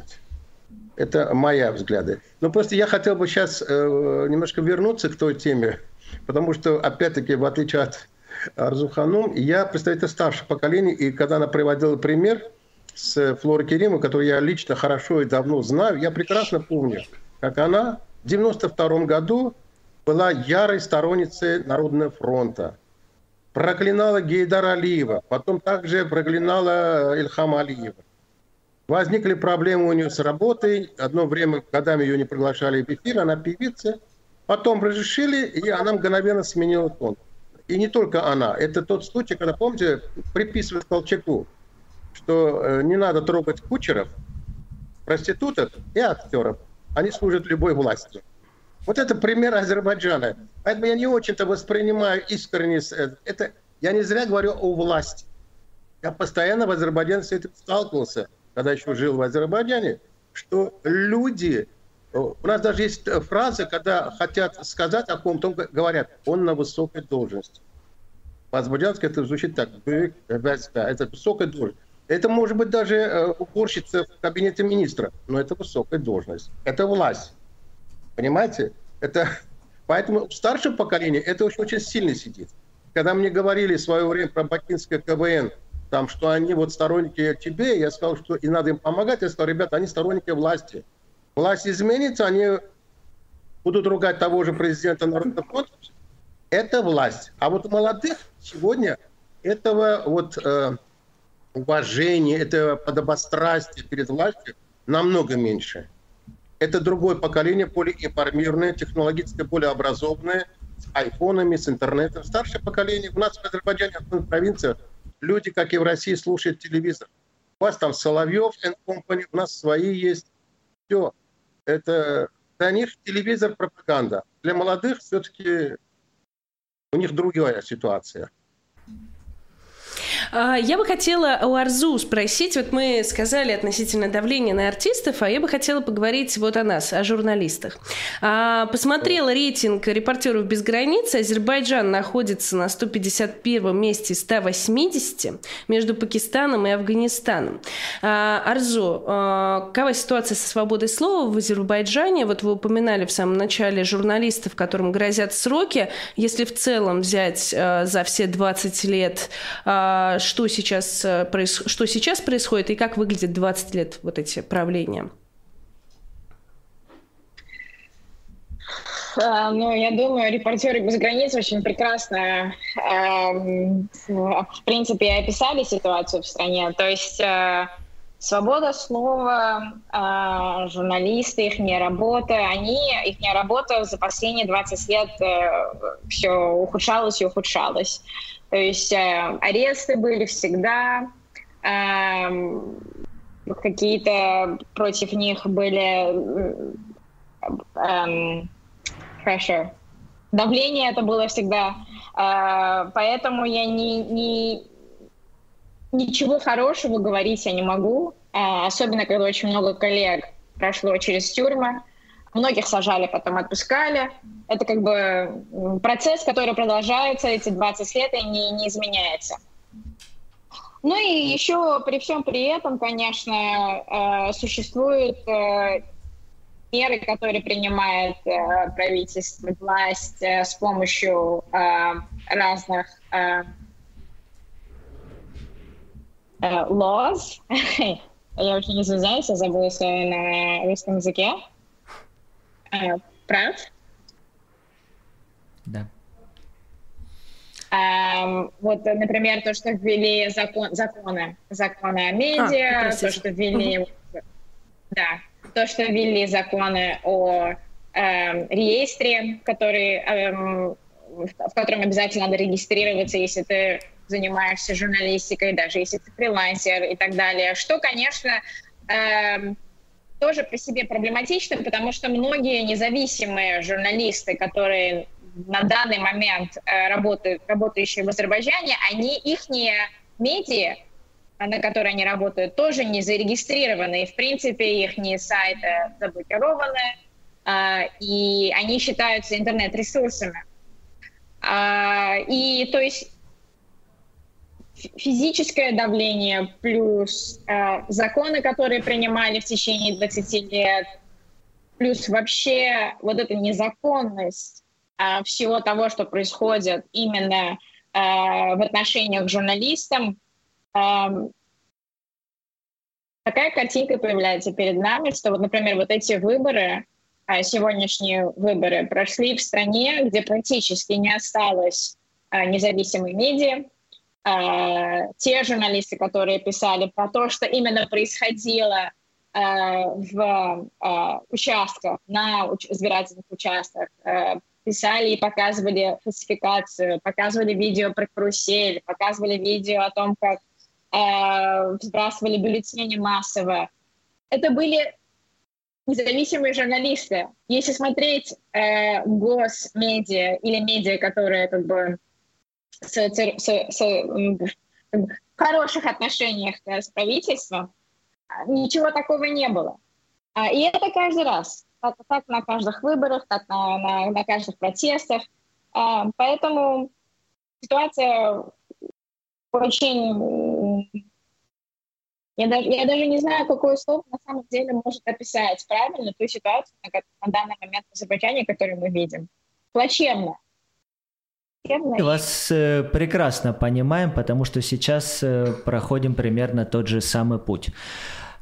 Это мои взгляды. Но просто я хотел бы сейчас э, немножко вернуться к той теме, потому что, опять-таки, в отличие от Арзуханум, я представитель старшего поколения, и когда она приводила пример с Флорой Керимовой, которую я лично хорошо и давно знаю, я прекрасно помню, как она в 92 году была ярой сторонницей Народного фронта, проклинала Гейдара Алиева, потом также проклинала Ильхама Алиева. Возникли проблемы у нее с работой. Одно время годами ее не приглашали в эфир, она певица. Потом разрешили, и она мгновенно сменила тон. И не только она. Это тот случай, когда, помните, приписывают Колчаку, что э, не надо трогать кучеров, проституток и актеров. Они служат любой власти. Вот это пример Азербайджана. Поэтому я не очень-то воспринимаю искренне э, это. Я не зря говорю о власти. Я постоянно в Азербайджане с этим сталкивался когда еще жил в Азербайджане, что люди... У нас даже есть фраза, когда хотят сказать о ком-то, говорят, он на высокой должности. По-азербайджански это звучит так, это высокая должность. Это может быть даже э, уборщица в кабинете министра, но это высокая должность. Это власть. Понимаете? Это... *laughs* Поэтому в старшем поколении это очень, очень сильно сидит. Когда мне говорили в свое время про бакинское КВН, там, что они вот сторонники тебе, я сказал, что и надо им помогать, я сказал, ребята, они сторонники власти. Власть изменится, они будут ругать того же президента Народного. Это власть. А вот молодых сегодня этого вот э, уважения, этого подобострастия перед властью намного меньше. Это другое поколение, более информированное, технологически более образованное, с айфонами, с интернетом. Старшее поколение у нас в Азербайджане, в провинциях, люди, как и в России, слушают телевизор. У вас там Соловьев and Company, у нас свои есть. Все. Это для них телевизор пропаганда. Для молодых все-таки у них другая ситуация. А, я бы хотела у Арзу спросить, вот мы сказали относительно давления на артистов, а я бы хотела поговорить вот о нас, о журналистах. А, посмотрела рейтинг репортеров без границ, Азербайджан находится на 151 месте 180 между Пакистаном и Афганистаном. А, Арзу, какова ситуация со свободой слова в Азербайджане? Вот вы упоминали в самом начале журналистов, которым грозят сроки. Если в целом взять за все 20 лет что сейчас, э, что сейчас происходит и как выглядит 20 лет вот эти правления? А, ну, я думаю, репортеры без границ очень прекрасно, эм, в принципе, описали ситуацию в стране. То есть э, свобода слова, э, журналисты, их не работа, они, их не работа за последние 20 лет все ухудшалась и ухудшалась. То есть э, аресты были всегда, э, какие-то против них были э, pressure. Давление это было всегда. Э, поэтому я не, не, ничего хорошего говорить я не могу, э, особенно когда очень много коллег прошло через тюрьмы. Многих сажали, потом отпускали. Это как бы процесс, который продолжается эти 20 лет и не, не изменяется. Ну и еще при всем при этом, конечно, э, существуют э, меры, которые принимает э, правительство, власть с помощью разных laws. *laughs* Я очень извиняюсь, я забыла слово на русском языке. Э, прав? Да. Um, вот, например, то, что ввели закон, законы, законы о медиа, а, то, что ввели, угу. да, то, что ввели законы о эм, реестре, который, эм, в котором обязательно надо регистрироваться, если ты занимаешься журналистикой, даже если ты фрилансер и так далее. Что, конечно, эм, тоже по себе проблематично, потому что многие независимые журналисты, которые на данный момент э, работают, работающие в Азербайджане, они, их медиа, на которые они работают, тоже не зарегистрированы. И, в принципе, их сайты заблокированы, э, и они считаются интернет-ресурсами. Э, и, то есть, физическое давление плюс э, законы, которые принимали в течение 20 лет, плюс вообще вот эта незаконность э, всего того, что происходит именно э, в отношениях к журналистам, э, такая картинка появляется перед нами, что вот, например, вот эти выборы, сегодняшние выборы прошли в стране, где практически не осталось независимой медиа, э, те журналисты, которые писали про то, что именно происходило э, в э, участках, на уч- избирательных участках, э, писали и показывали фальсификацию, показывали видео про карусель, показывали видео о том, как э, сбрасывали бюллетени массово. Это были независимые журналисты. Если смотреть э, госмедиа или медиа, которые как бы с, с, с, в хороших отношениях с правительством, ничего такого не было. А, и это каждый раз. Так, так на каждых выборах, так на, на, на каждых протестах. А, поэтому ситуация очень... Я даже, я даже не знаю, какое слово на самом деле может описать правильно ту ситуацию, на, на данный момент в Азербайджане, которую мы видим. Плачевно. Мы вас э, прекрасно понимаем, потому что сейчас э, проходим примерно тот же самый путь.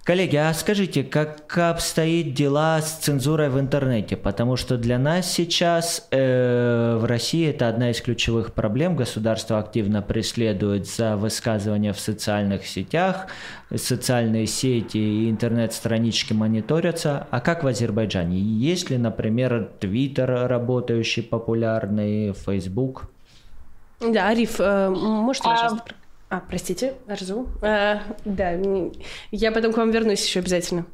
Коллеги, а скажите, как обстоит дела с цензурой в интернете? Потому что для нас сейчас э, в России это одна из ключевых проблем. Государство активно преследует за высказывания в социальных сетях, социальные сети и интернет-странички мониторятся. А как в Азербайджане? Есть ли, например, Твиттер работающий популярный, Facebook? Да, Ариф, э, можете, пожалуйста... А... А, простите, Арзу. А, да, я потом к вам вернусь еще обязательно.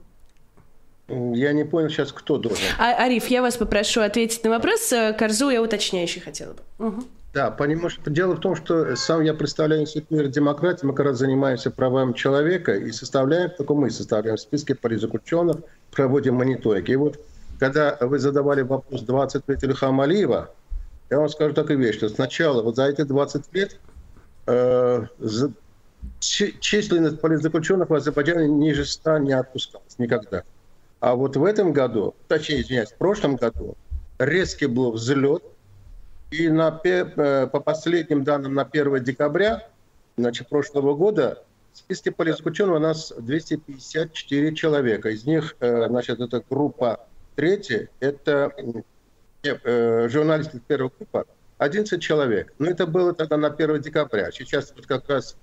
Я не понял сейчас, кто должен. А, Ариф, я вас попрошу ответить на вопрос. Э, Карзу я уточняющий хотела бы. Угу. Да, понимаешь, дело в том, что сам я представляю Институт мира демократии, мы как раз занимаемся правами человека и составляем, только мы составляем списки политзаключенных, проводим мониторинг. И вот, когда вы задавали вопрос 20 лет Ильхама Алиева, я вам скажу такую вещь, что сначала вот за эти 20 лет э, численность политзаключенных в Азербайджане ниже 100 не отпускалась никогда. А вот в этом году, точнее, извиняюсь, в прошлом году резкий был взлет, и на, э, по последним данным на 1 декабря значит, прошлого года в списке политзаключенных у нас 254 человека. Из них, э, значит, это группа третья, это э, журналисты первого группа, 11 человек. Но это было тогда на 1 декабря. Сейчас вот как раз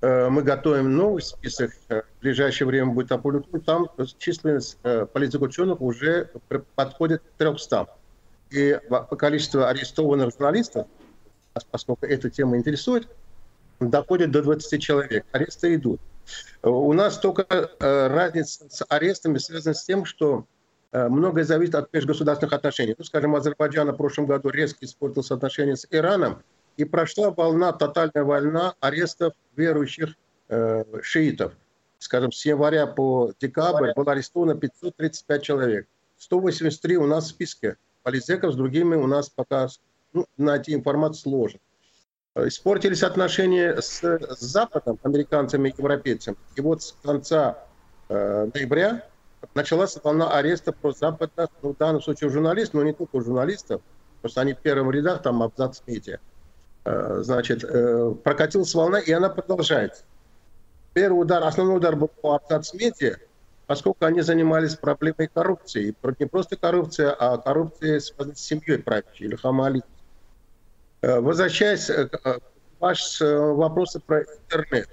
э, мы готовим новый список, э, в ближайшее время будет опубликован. Там численность э, политзаключенных уже подходит к 300. И по количеству арестованных журналистов, поскольку эта тема интересует, доходит до 20 человек. Аресты идут. У нас только э, разница с арестами связана с тем, что Э, многое зависит от межгосударственных отношений. Ну, скажем, Азербайджан в прошлом году резко испортил отношения с Ираном, и прошла волна, тотальная волна арестов верующих э, шиитов. Скажем, с января по декабрь было арестовано 535 человек. 183 у нас в списке. Полизеков с другими у нас пока ну, найти информацию сложно. Э, испортились отношения с, с Западом, американцами и европейцами. И вот с конца э, ноября началась волна ареста прозападных, ну, в данном случае журналистов, но не только журналистов, потому что они в первом рядах, там, абзац медиа. Э, значит, э, прокатилась волна, и она продолжается. Первый удар, основной удар был по абзац медиа, поскольку они занимались проблемой коррупции. Не просто коррупция, а коррупция с семьей правящей, или хамали. Э, возвращаясь к вашему вопросу про интернет.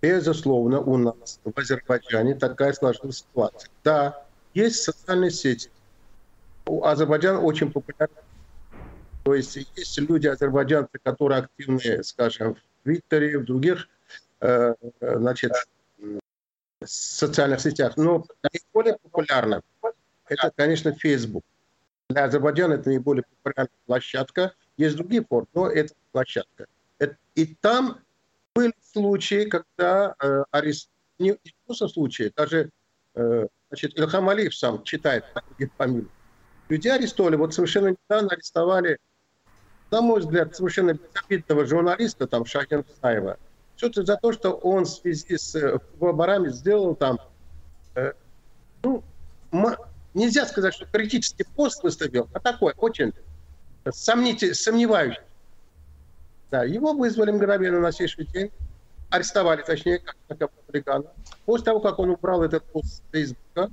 Безусловно, у нас в Азербайджане такая сложилась ситуация. Да, есть социальные сети. У Азербайджана очень популярны. То есть есть люди, азербайджанцы, которые активны, скажем, в Твиттере, в других э, значит, социальных сетях. Но наиболее популярно это, конечно, Facebook. Для Азербайджана это наиболее популярная площадка. Есть другие формы, но это площадка. И там были случаи, когда э, арест... не, не просто случаи, даже э, значит, Ильхам Алиев сам читает фамилий. Людей арестовали, вот совершенно недавно арестовали, на мой взгляд, совершенно безобидного журналиста, там, Шахин Саева, все-таки за то, что он в связи с э, выборами сделал там, э, ну, нельзя сказать, что критический пост выставил, а такой очень сомнитель, сомневающий. Да, его вызвали мгновенно на следующий день, арестовали, точнее, как, как африкана. После того, как он убрал этот пост с Фейсбука,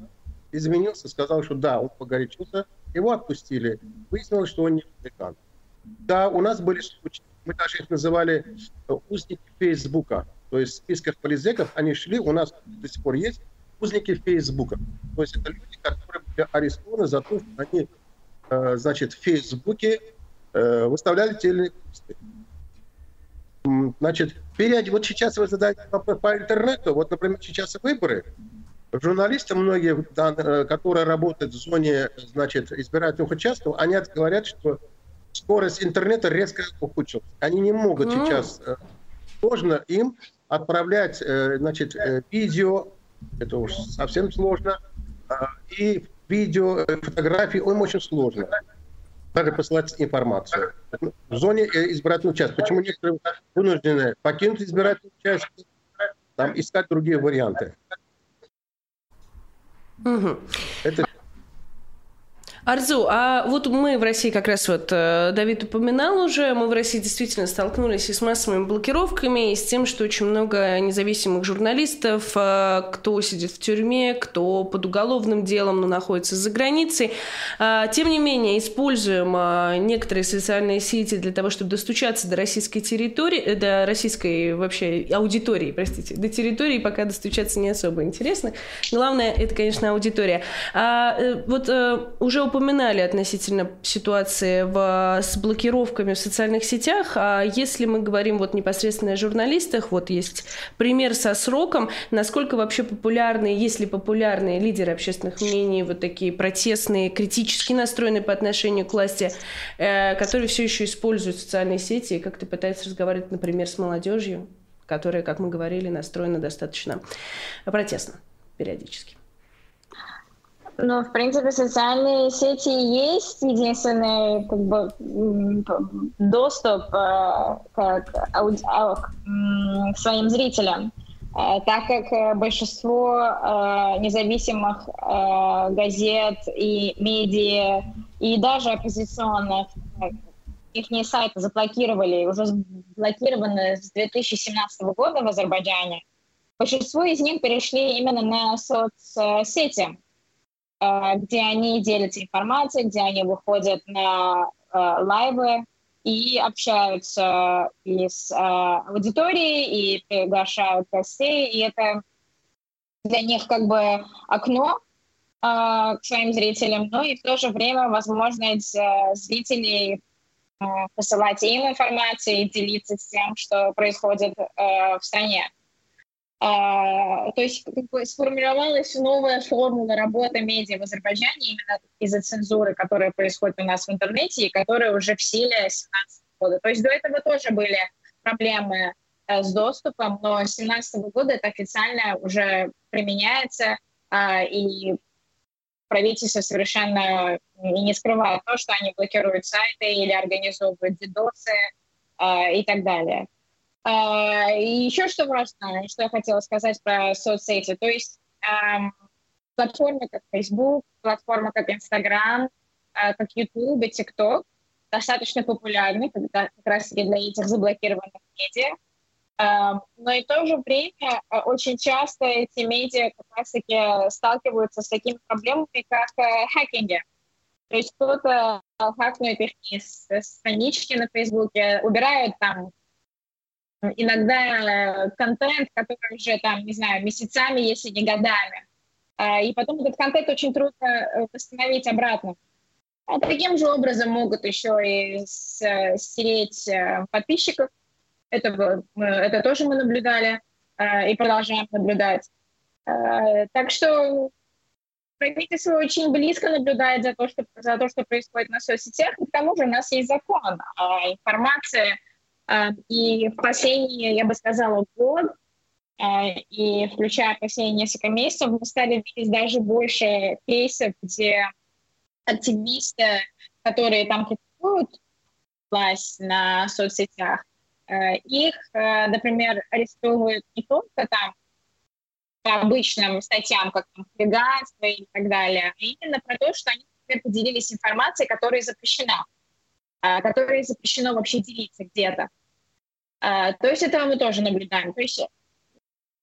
изменился, сказал, что да, он погорячился, его отпустили. Выяснилось, что он не африкан. Да, у нас были случаи, мы даже их называли э, узники Фейсбука. То есть в списках полизеков они шли, у нас до сих пор есть узники Фейсбука. То есть это люди, которые были арестованы за то, что они, э, значит, в Фейсбуке э, выставляли те или Значит, период, вот сейчас вы задаете по, по интернету, вот, например, сейчас выборы, журналисты многие, которые работают в зоне, значит, избирательных участков, они говорят, что скорость интернета резко ухудшилась. Они не могут mm. сейчас, сложно им отправлять, значит, видео, это уж совсем сложно. А, и видео, э, фотографии, им очень сложно. Даже посылать информацию. В зоне э, избирательного участка. Почему некоторые вынуждены покинуть избирательный участок, там искать другие варианты. Угу. Это Арзу, а вот мы в России как раз вот э, Давид упоминал уже, мы в России действительно столкнулись и с массовыми блокировками, и с тем, что очень много независимых журналистов, э, кто сидит в тюрьме, кто под уголовным делом, но находится за границей. А, тем не менее, используем э, некоторые социальные сети для того, чтобы достучаться до российской территории, до российской вообще аудитории, простите, до территории пока достучаться не особо интересно. Главное, это, конечно, аудитория. А вот уже упоминали относительно ситуации в, с блокировками в социальных сетях. А если мы говорим вот непосредственно о журналистах, вот есть пример со сроком, насколько вообще популярны, есть ли популярные лидеры общественных мнений, вот такие протестные, критически настроенные по отношению к власти, э, которые все еще используют социальные сети и как-то пытаются разговаривать, например, с молодежью, которая, как мы говорили, настроена достаточно протестно периодически. Ну, в принципе, социальные сети есть единственный как бы, доступ э, к. А, своим зрителям, э, так как э, большинство независимых газет и медиа, и даже оппозиционных, их сайты заблокировали, уже заблокированы с 2017 года в Азербайджане. Большинство из них перешли именно на соцсети. Э, где они делятся информацией, где они выходят на э, лайвы и общаются и с э, аудиторией, и приглашают гостей, и это для них как бы окно к своим зрителям, но и в то же время возможность зрителей посылать им информацию и делиться с тем, что происходит в стране. А, то есть как бы сформировалась новая формула работы медиа в Азербайджане именно из-за цензуры, которая происходит у нас в интернете и которая уже в силе с 17 года. То есть до этого тоже были проблемы э, с доступом, но с 17 года это официально уже применяется, а, и правительство совершенно не скрывает то, что они блокируют сайты или организовывают дедосы а, и так далее. А, и еще что важно, что я хотела сказать про соцсети, то есть эм, платформы как Facebook, платформы как Instagram, э, как YouTube и TikTok достаточно популярны когда, как раз таки для этих заблокированных медиа. Но и в то же время э, очень часто эти медиа как раз таки сталкиваются с такими проблемами, как э, хакинги. То есть кто-то хакнет их странички на Фейсбуке, убирает там иногда контент, который уже там, не знаю, месяцами, если не годами. А, и потом этот контент очень трудно э, восстановить обратно. А таким же образом могут еще и стереть э, подписчиков. Это, это тоже мы наблюдали и продолжаем наблюдать. Так что правительство очень близко наблюдает за то, что, за то, что происходит на соцсетях. И к тому же у нас есть закон. А информация и в последние, я бы сказала, год, а, и включая последние несколько месяцев, мы стали видеть даже больше кейсов, где активисты, которые там критикуют власть на соцсетях, а, их, например, арестовывают не только там по обычным статьям, как там, хулиганство и так далее, а именно про то, что они например, поделились информацией, которая запрещена, которой запрещено вообще делиться где-то. А, то есть этого мы тоже наблюдаем. То есть,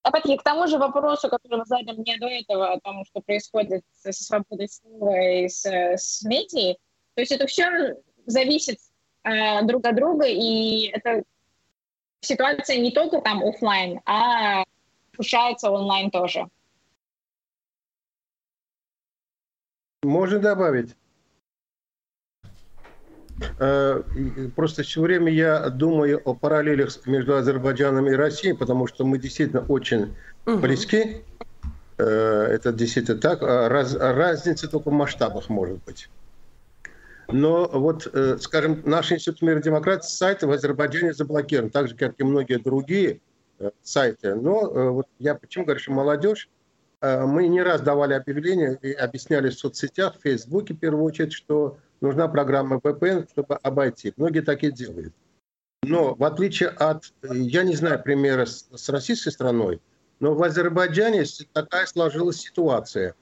опять-таки, к тому же вопросу, который вы задали мне до этого, о том, что происходит со свободой слова и с, с медией, то есть это все зависит друг от друга, и это ситуация не только там офлайн, а включается онлайн тоже. Можно добавить? Э, просто все время я думаю о параллелях между Азербайджаном и Россией, потому что мы действительно очень угу. близки. Э, это действительно так. А раз, разница только в масштабах может быть. Но вот, э, скажем, наш Институт мира и демократии сайт в Азербайджане заблокирован, так же, как и многие другие сайты. Но вот я почему говорю, что молодежь, мы не раз давали объявления и объясняли в соцсетях, в Фейсбуке в первую очередь, что нужна программа VPN, чтобы обойти. Многие так и делают. Но в отличие от, я не знаю примера с, с российской страной, но в Азербайджане такая сложилась ситуация.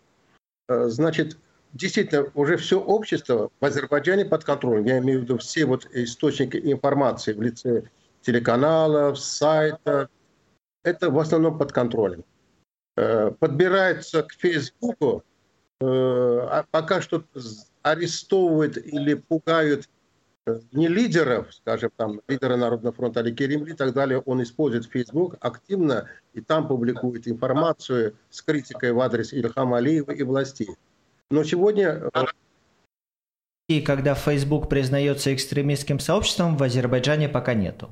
Э, значит, действительно, уже все общество в Азербайджане под контролем. Я имею в виду все вот источники информации в лице телеканалов, сайта. Это в основном под контролем. Э, подбирается к Фейсбуку, пока что арестовывают или пугают э, не лидеров, скажем, там, лидера Народного фронта Али Керимли и так далее, он использует Facebook активно и там публикует информацию с критикой в адрес Ильхама Алиева и властей. Но сегодня... Э, и когда Facebook признается экстремистским сообществом, в Азербайджане пока нету.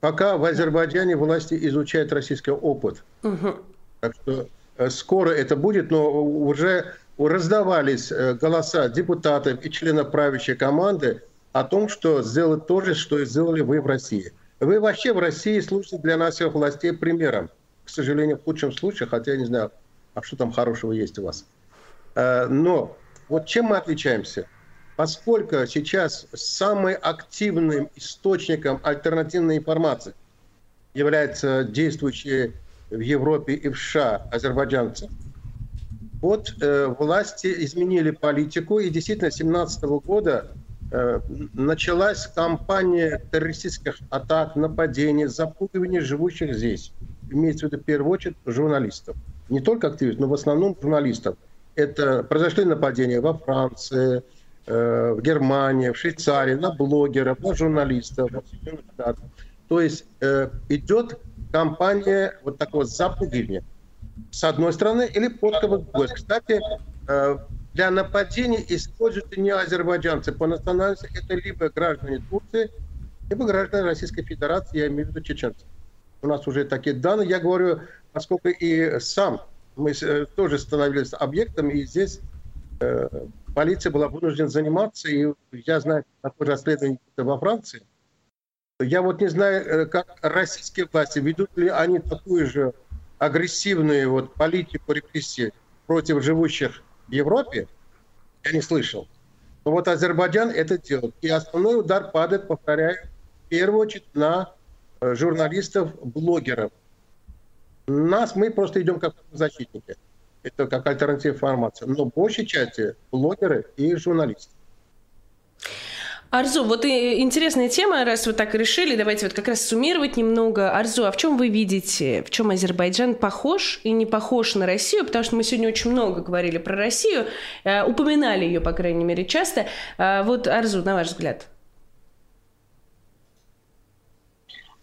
Пока в Азербайджане власти изучают российский опыт. Угу. Так что э, скоро это будет, но уже раздавались э, голоса депутатов и членов правящей команды о том, что сделать то же, что и сделали вы в России. Вы вообще в России служите для наших властей примером. К сожалению, в худшем случае, хотя я не знаю, а что там хорошего есть у вас. Э, но вот чем мы отличаемся? Поскольку сейчас самым активным источником альтернативной информации являются действующие в Европе и в США азербайджанцы – вот э, власти изменили политику, и действительно с 2017 года э, началась кампания террористических атак, нападений, запугивания живущих здесь. Имеется в виду в первую очередь журналистов. Не только активистов, но в основном журналистов. Это произошли нападения во Франции, э, в Германии, в Швейцарии, на блогеров, на журналистов. То есть э, идет кампания вот такого запугивания с одной стороны, или подкова с другой. Кстати, э, для нападения используются не азербайджанцы по национальности, это либо граждане Турции, либо граждане Российской Федерации, я имею в виду чеченцы. У нас уже такие данные. Я говорю, поскольку и сам мы э, тоже становились объектом, и здесь э, полиция была вынуждена заниматься, и я знаю, такое расследование во Франции. Я вот не знаю, э, как российские власти, ведут ли они такую же агрессивную вот политику репрессий против живущих в Европе, я не слышал. Но вот Азербайджан это делает. И основной удар падает, повторяю, в первую очередь на э, журналистов, блогеров. Нас, мы просто идем как защитники. Это как альтернативная информация. Но в большей части блогеры и журналисты. Арзу, вот и интересная тема, раз вы так решили, давайте вот как раз суммировать немного. Арзу, а в чем вы видите, в чем Азербайджан похож и не похож на Россию? Потому что мы сегодня очень много говорили про Россию, э, упоминали ее, по крайней мере, часто. Э, вот, Арзу, на ваш взгляд.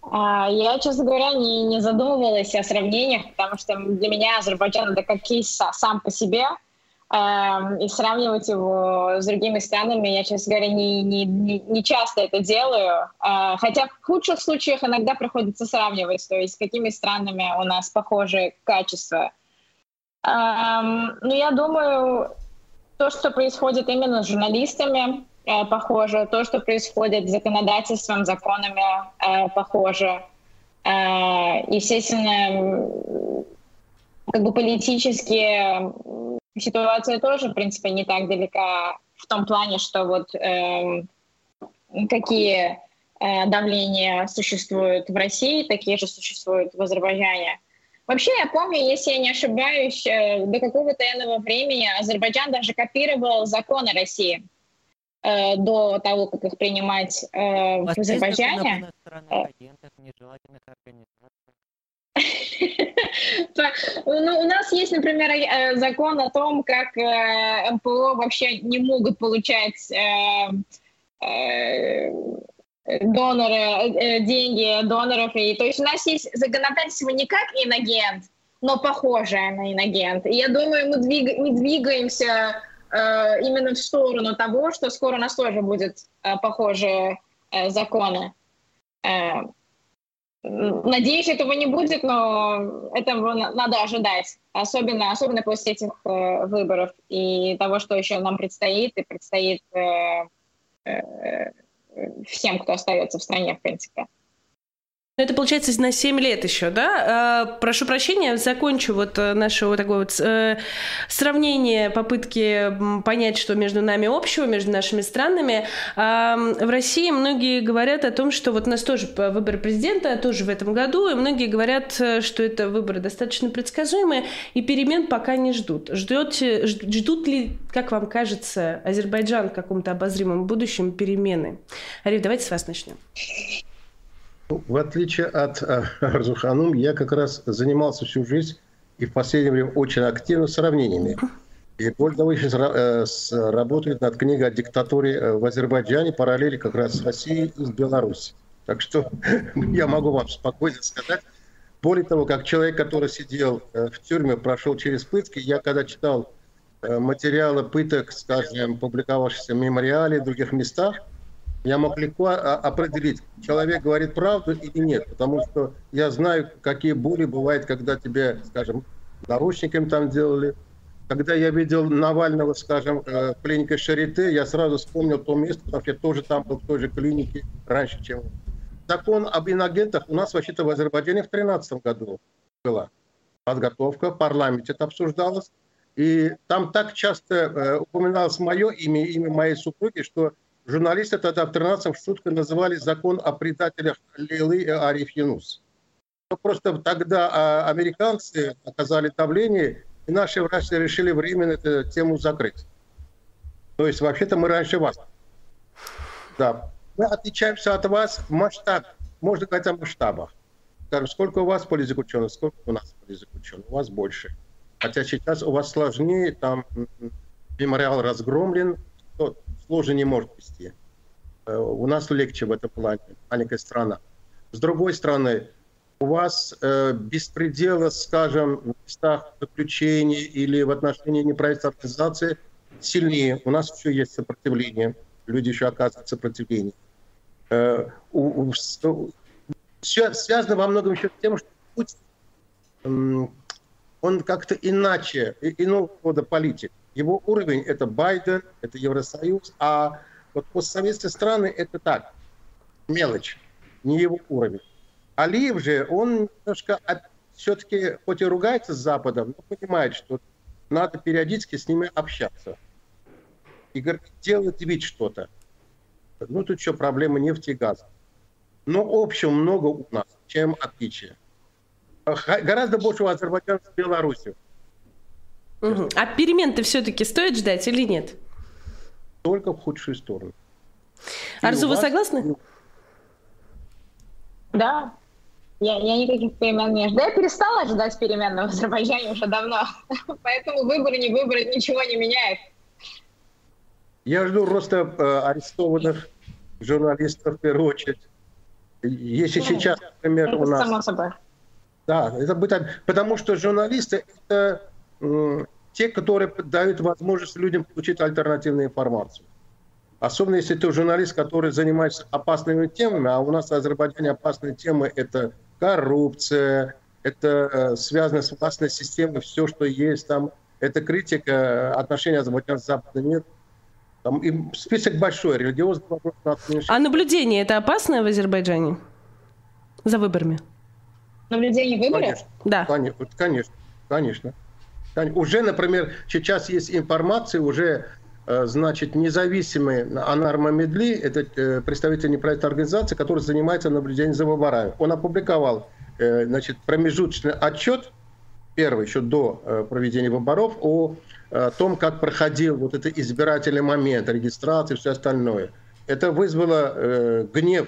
А, я, честно говоря, не, не задумывалась о сравнениях, потому что для меня Азербайджан это как кейс сам по себе – и сравнивать его с другими странами, я, честно говоря, не, не, не часто это делаю. Э, хотя в худших случаях иногда приходится сравнивать, то есть с какими странами у нас похожие качества. Ну, я думаю, то, что происходит именно с журналистами, э, похоже. То, что происходит с законодательством, законами, э, похоже. Естественно, как бы политические ситуация тоже, в принципе, не так далека в том плане, что вот э, какие э, давления существуют в России, такие же существуют в Азербайджане. Вообще, я помню, если я не ошибаюсь, э, до какого-то иного времени Азербайджан даже копировал законы России э, до того, как их принимать э, в Азербайджане. Ну, у нас есть, например, э, закон о том, как э, МПО вообще не могут получать э, доноры, деньги доноров. И, то есть у нас есть законодательство не как инагент, но похожее на инагент. И я думаю, мы, двиг, мы двигаемся э, именно в сторону того, что скоро у нас тоже будет э, похожие э, законы. Э, Надеюсь, этого не будет, но этого надо ожидать, особенно, особенно после этих э, выборов и того, что еще нам предстоит, и предстоит э, э, всем, кто остается в стране, в принципе. Ну, это получается на 7 лет еще, да? А, прошу прощения, закончу вот э, наше вот такое вот э, сравнение, попытки понять, что между нами общего, между нашими странами. А, в России многие говорят о том, что вот у нас тоже выборы президента, тоже в этом году, и многие говорят, э, что это выборы достаточно предсказуемые, и перемен пока не ждут. Ждет, ждут ли, как вам кажется, Азербайджан в каком-то обозримом будущем перемены? Ариф, давайте с вас начнем. Ну, в отличие от э, *laughs* Арзуханум, я как раз занимался всю жизнь и в последнее время очень активно сравнениями. *laughs* И более того, сейчас э, работает над книгой о диктатуре э, в Азербайджане, параллели как раз с Россией и с Беларусью. Так что *laughs* я могу вам спокойно сказать. Более того, как человек, который сидел в тюрьме, прошел через пытки, я когда читал материалы пыток, скажем, публиковавшиеся в мемориале и других местах, я мог легко а, определить, человек говорит правду или нет, потому что я знаю, какие боли бывают, когда тебе, скажем, наручниками там делали. Когда я видел Навального, скажем, э, в клинике Шарите, я сразу вспомнил то место, потому что я тоже там был в той же клинике раньше, чем Закон об инагентах у нас вообще-то в Азербайджане в 2013 году была подготовка, в парламенте это обсуждалось. И там так часто э, упоминалось мое имя, имя моей супруги, что Журналисты тогда в 13 шутка называли закон о предателях Лилы и Ариф Янус. Но просто тогда а, американцы оказали давление, и наши врачи решили временно эту тему закрыть. То есть вообще-то мы раньше вас. Да. Мы отличаемся от вас в масштабе. Можно говорить о масштабах. Скажем, сколько у вас политзаключенных, сколько у нас политзаключенных. У вас больше. Хотя сейчас у вас сложнее, там мемориал разгромлен, сложно не может вести. Э, у нас легче в этом плане, маленькая страна. С другой стороны, у вас э, беспредела, скажем, в местах заключения или в отношении неправительственной организации сильнее. У нас еще есть сопротивление. Люди еще оказывают сопротивление. Э, у, у, все связано во многом еще с тем, что Путин, он как-то иначе, иного рода политик. Его уровень – это Байден, это Евросоюз, а вот постсоветские страны – это так, мелочь, не его уровень. Алиев же, он немножко все-таки, хоть и ругается с Западом, но понимает, что надо периодически с ними общаться. И говорит, делает вид что-то. Ну, тут что, проблема нефти и газа. Но общего много у нас, чем отличия. Гораздо больше у Азербайджана с Беларусью. Угу. А перемен-то все-таки стоит ждать или нет? Только в худшую сторону. Арзу, вы согласны? Да. Я, я никаких перемен не жду. Я перестала ждать перемен в Азербайджане уже давно. *laughs* Поэтому выборы, не выборы, ничего не меняет. Я жду роста э, арестованных журналистов в первую очередь. Если ну, сейчас, например, это у нас... Само собой. Да, это будет... Потому что журналисты — это те, которые дают возможность людям получить альтернативную информацию. Особенно если ты журналист, который занимается опасными темами, а у нас в Азербайджане опасные темы – это коррупция, это э, связано с властной системой, все, что есть там, это критика отношений Азербайджана с Западным миром. Там и список большой, религиозный вопрос А наблюдение это опасно в Азербайджане? За выборами? Наблюдение выборов? Конечно. Да. Конечно, конечно, конечно. Уже, например, сейчас есть информация, уже э, значит, независимый Анар Мамедли, это э, представитель неправительственной организации, который занимается наблюдением за выборами. Он опубликовал э, значит, промежуточный отчет, первый, еще до проведения выборов, о том, как проходил вот этот избирательный момент, регистрация и все остальное. Это вызвало гнев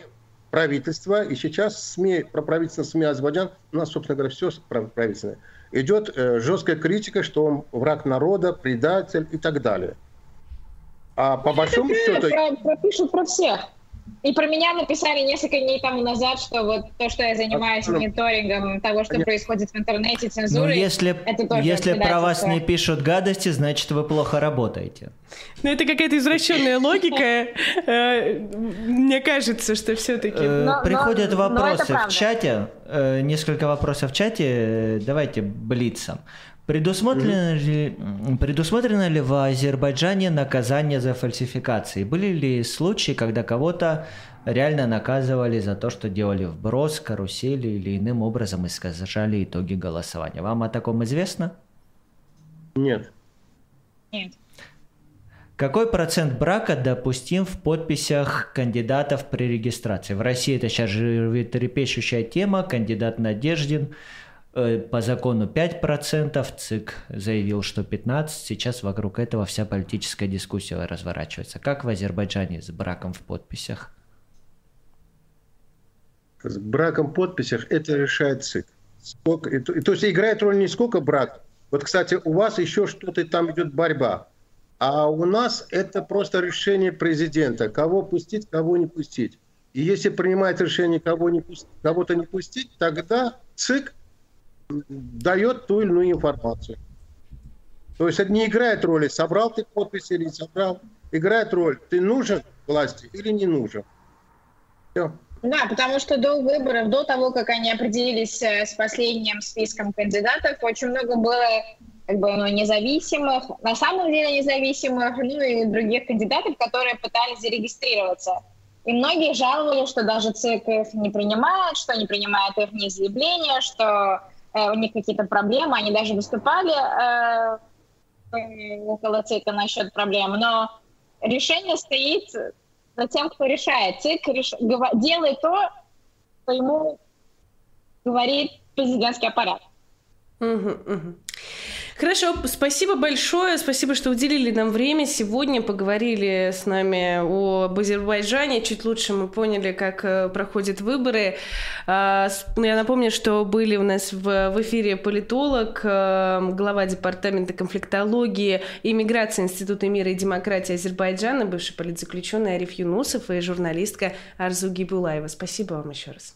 правительства, и сейчас СМИ, про правительственные СМИ Азербайджан, у нас, собственно говоря, все правительственное, идет э, жесткая критика, что он враг народа, предатель и так далее. А по большому счету... Про, пропишут про всех. И про меня написали несколько дней тому назад, что вот то, что я занимаюсь мониторингом того, что происходит в интернете, цензурой, ну, если, это тоже Если про вас не пишут гадости, значит, вы плохо работаете. Ну, это какая-то извращенная *laughs* логика. Э, мне кажется, что все-таки... Э, приходят вопросы в чате, э, несколько вопросов в чате, давайте блицом. Предусмотрено, mm-hmm. ли, предусмотрено ли в Азербайджане наказание за фальсификации? Были ли случаи, когда кого-то реально наказывали за то, что делали вброс, карусели или иным образом искажали итоги голосования? Вам о таком известно? Нет. Нет. Какой процент брака допустим в подписях кандидатов при регистрации? В России это сейчас животрепещущая тема, кандидат Надеждин – Э, по закону 5%, ЦИК заявил, что 15%, сейчас вокруг этого вся политическая дискуссия разворачивается. Как в Азербайджане с браком в подписях? С браком в подписях это решает ЦИК. Сколько, и, то есть играет роль не сколько брак. Вот, кстати, у вас еще что-то там идет борьба. А у нас это просто решение президента, кого пустить, кого не пустить. И если принимает решение кого не пустить, кого-то не пустить, тогда ЦИК дает ту или иную информацию. То есть это не играет роли, собрал ты подписи или не собрал. Играет роль, ты нужен власти или не нужен. Все. Да, потому что до выборов, до того, как они определились э, с последним списком кандидатов, очень много было как бы, ну, независимых, на самом деле независимых, ну и других кандидатов, которые пытались зарегистрироваться. И многие жаловались, что даже ЦИК их не принимает, что не принимает их не заявления, что Э, у них какие-то проблемы, они даже выступали э, около ЦИКа насчет проблем, но решение стоит за тем, кто решает. ЦИК реш... делает то, что ему говорит президентский аппарат. Угу, угу. Хорошо, спасибо большое, спасибо, что уделили нам время. Сегодня поговорили с нами об Азербайджане, чуть лучше мы поняли, как э, проходят выборы. А, я напомню, что были у нас в, эфире политолог, э, глава департамента конфликтологии и миграции Института мира и демократии Азербайджана, бывший политзаключенный Ариф Юнусов и журналистка Арзу Гибулаева. Спасибо вам еще раз.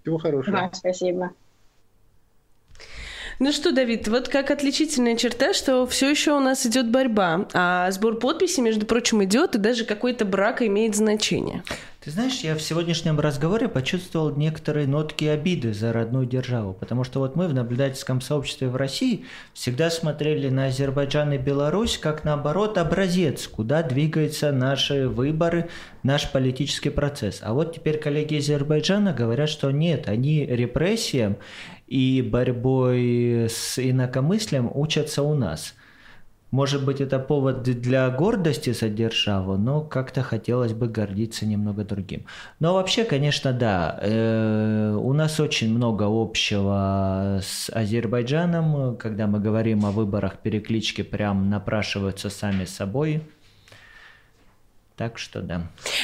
Всего хорошего. Да, спасибо. Ну что, Давид, вот как отличительная черта, что все еще у нас идет борьба, а сбор подписей, между прочим, идет, и даже какой-то брак имеет значение. Ты знаешь, я в сегодняшнем разговоре почувствовал некоторые нотки обиды за родную державу, потому что вот мы в наблюдательском сообществе в России всегда смотрели на Азербайджан и Беларусь как наоборот образец, куда двигаются наши выборы, наш политический процесс. А вот теперь коллеги Азербайджана говорят, что нет, они репрессиям и борьбой с инакомыслием учатся у нас. Может быть, это повод для гордости за державу, но как-то хотелось бы гордиться немного другим. Но вообще, конечно, да, э, у нас очень много общего с Азербайджаном. Когда мы говорим о выборах, переклички прям напрашиваются сами собой. Так что да.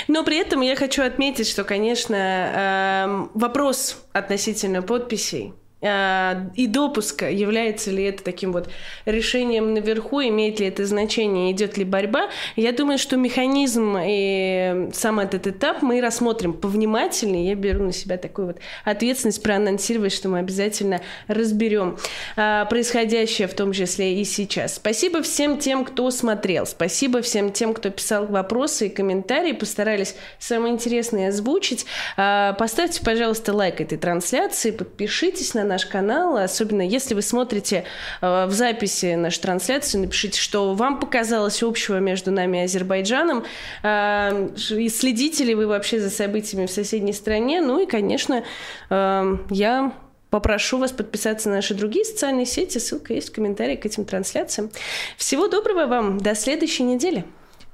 Но при этом я хочу отметить, что, конечно, э, вопрос относительно подписей и допуска, является ли это таким вот решением наверху, имеет ли это значение, идет ли борьба. Я думаю, что механизм и сам этот этап мы рассмотрим повнимательнее. Я беру на себя такую вот ответственность проанонсировать, что мы обязательно разберем а, происходящее, в том числе и сейчас. Спасибо всем тем, кто смотрел. Спасибо всем тем, кто писал вопросы и комментарии. Постарались самое интересное озвучить. А, поставьте, пожалуйста, лайк этой трансляции, подпишитесь на наш канал, особенно если вы смотрите э, в записи нашу трансляцию, напишите, что вам показалось общего между нами и Азербайджаном, э, и следите ли вы вообще за событиями в соседней стране, ну и, конечно, э, я попрошу вас подписаться на наши другие социальные сети, ссылка есть в комментарии к этим трансляциям. Всего доброго вам, до следующей недели.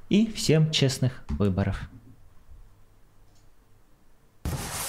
И всем честных выборов. you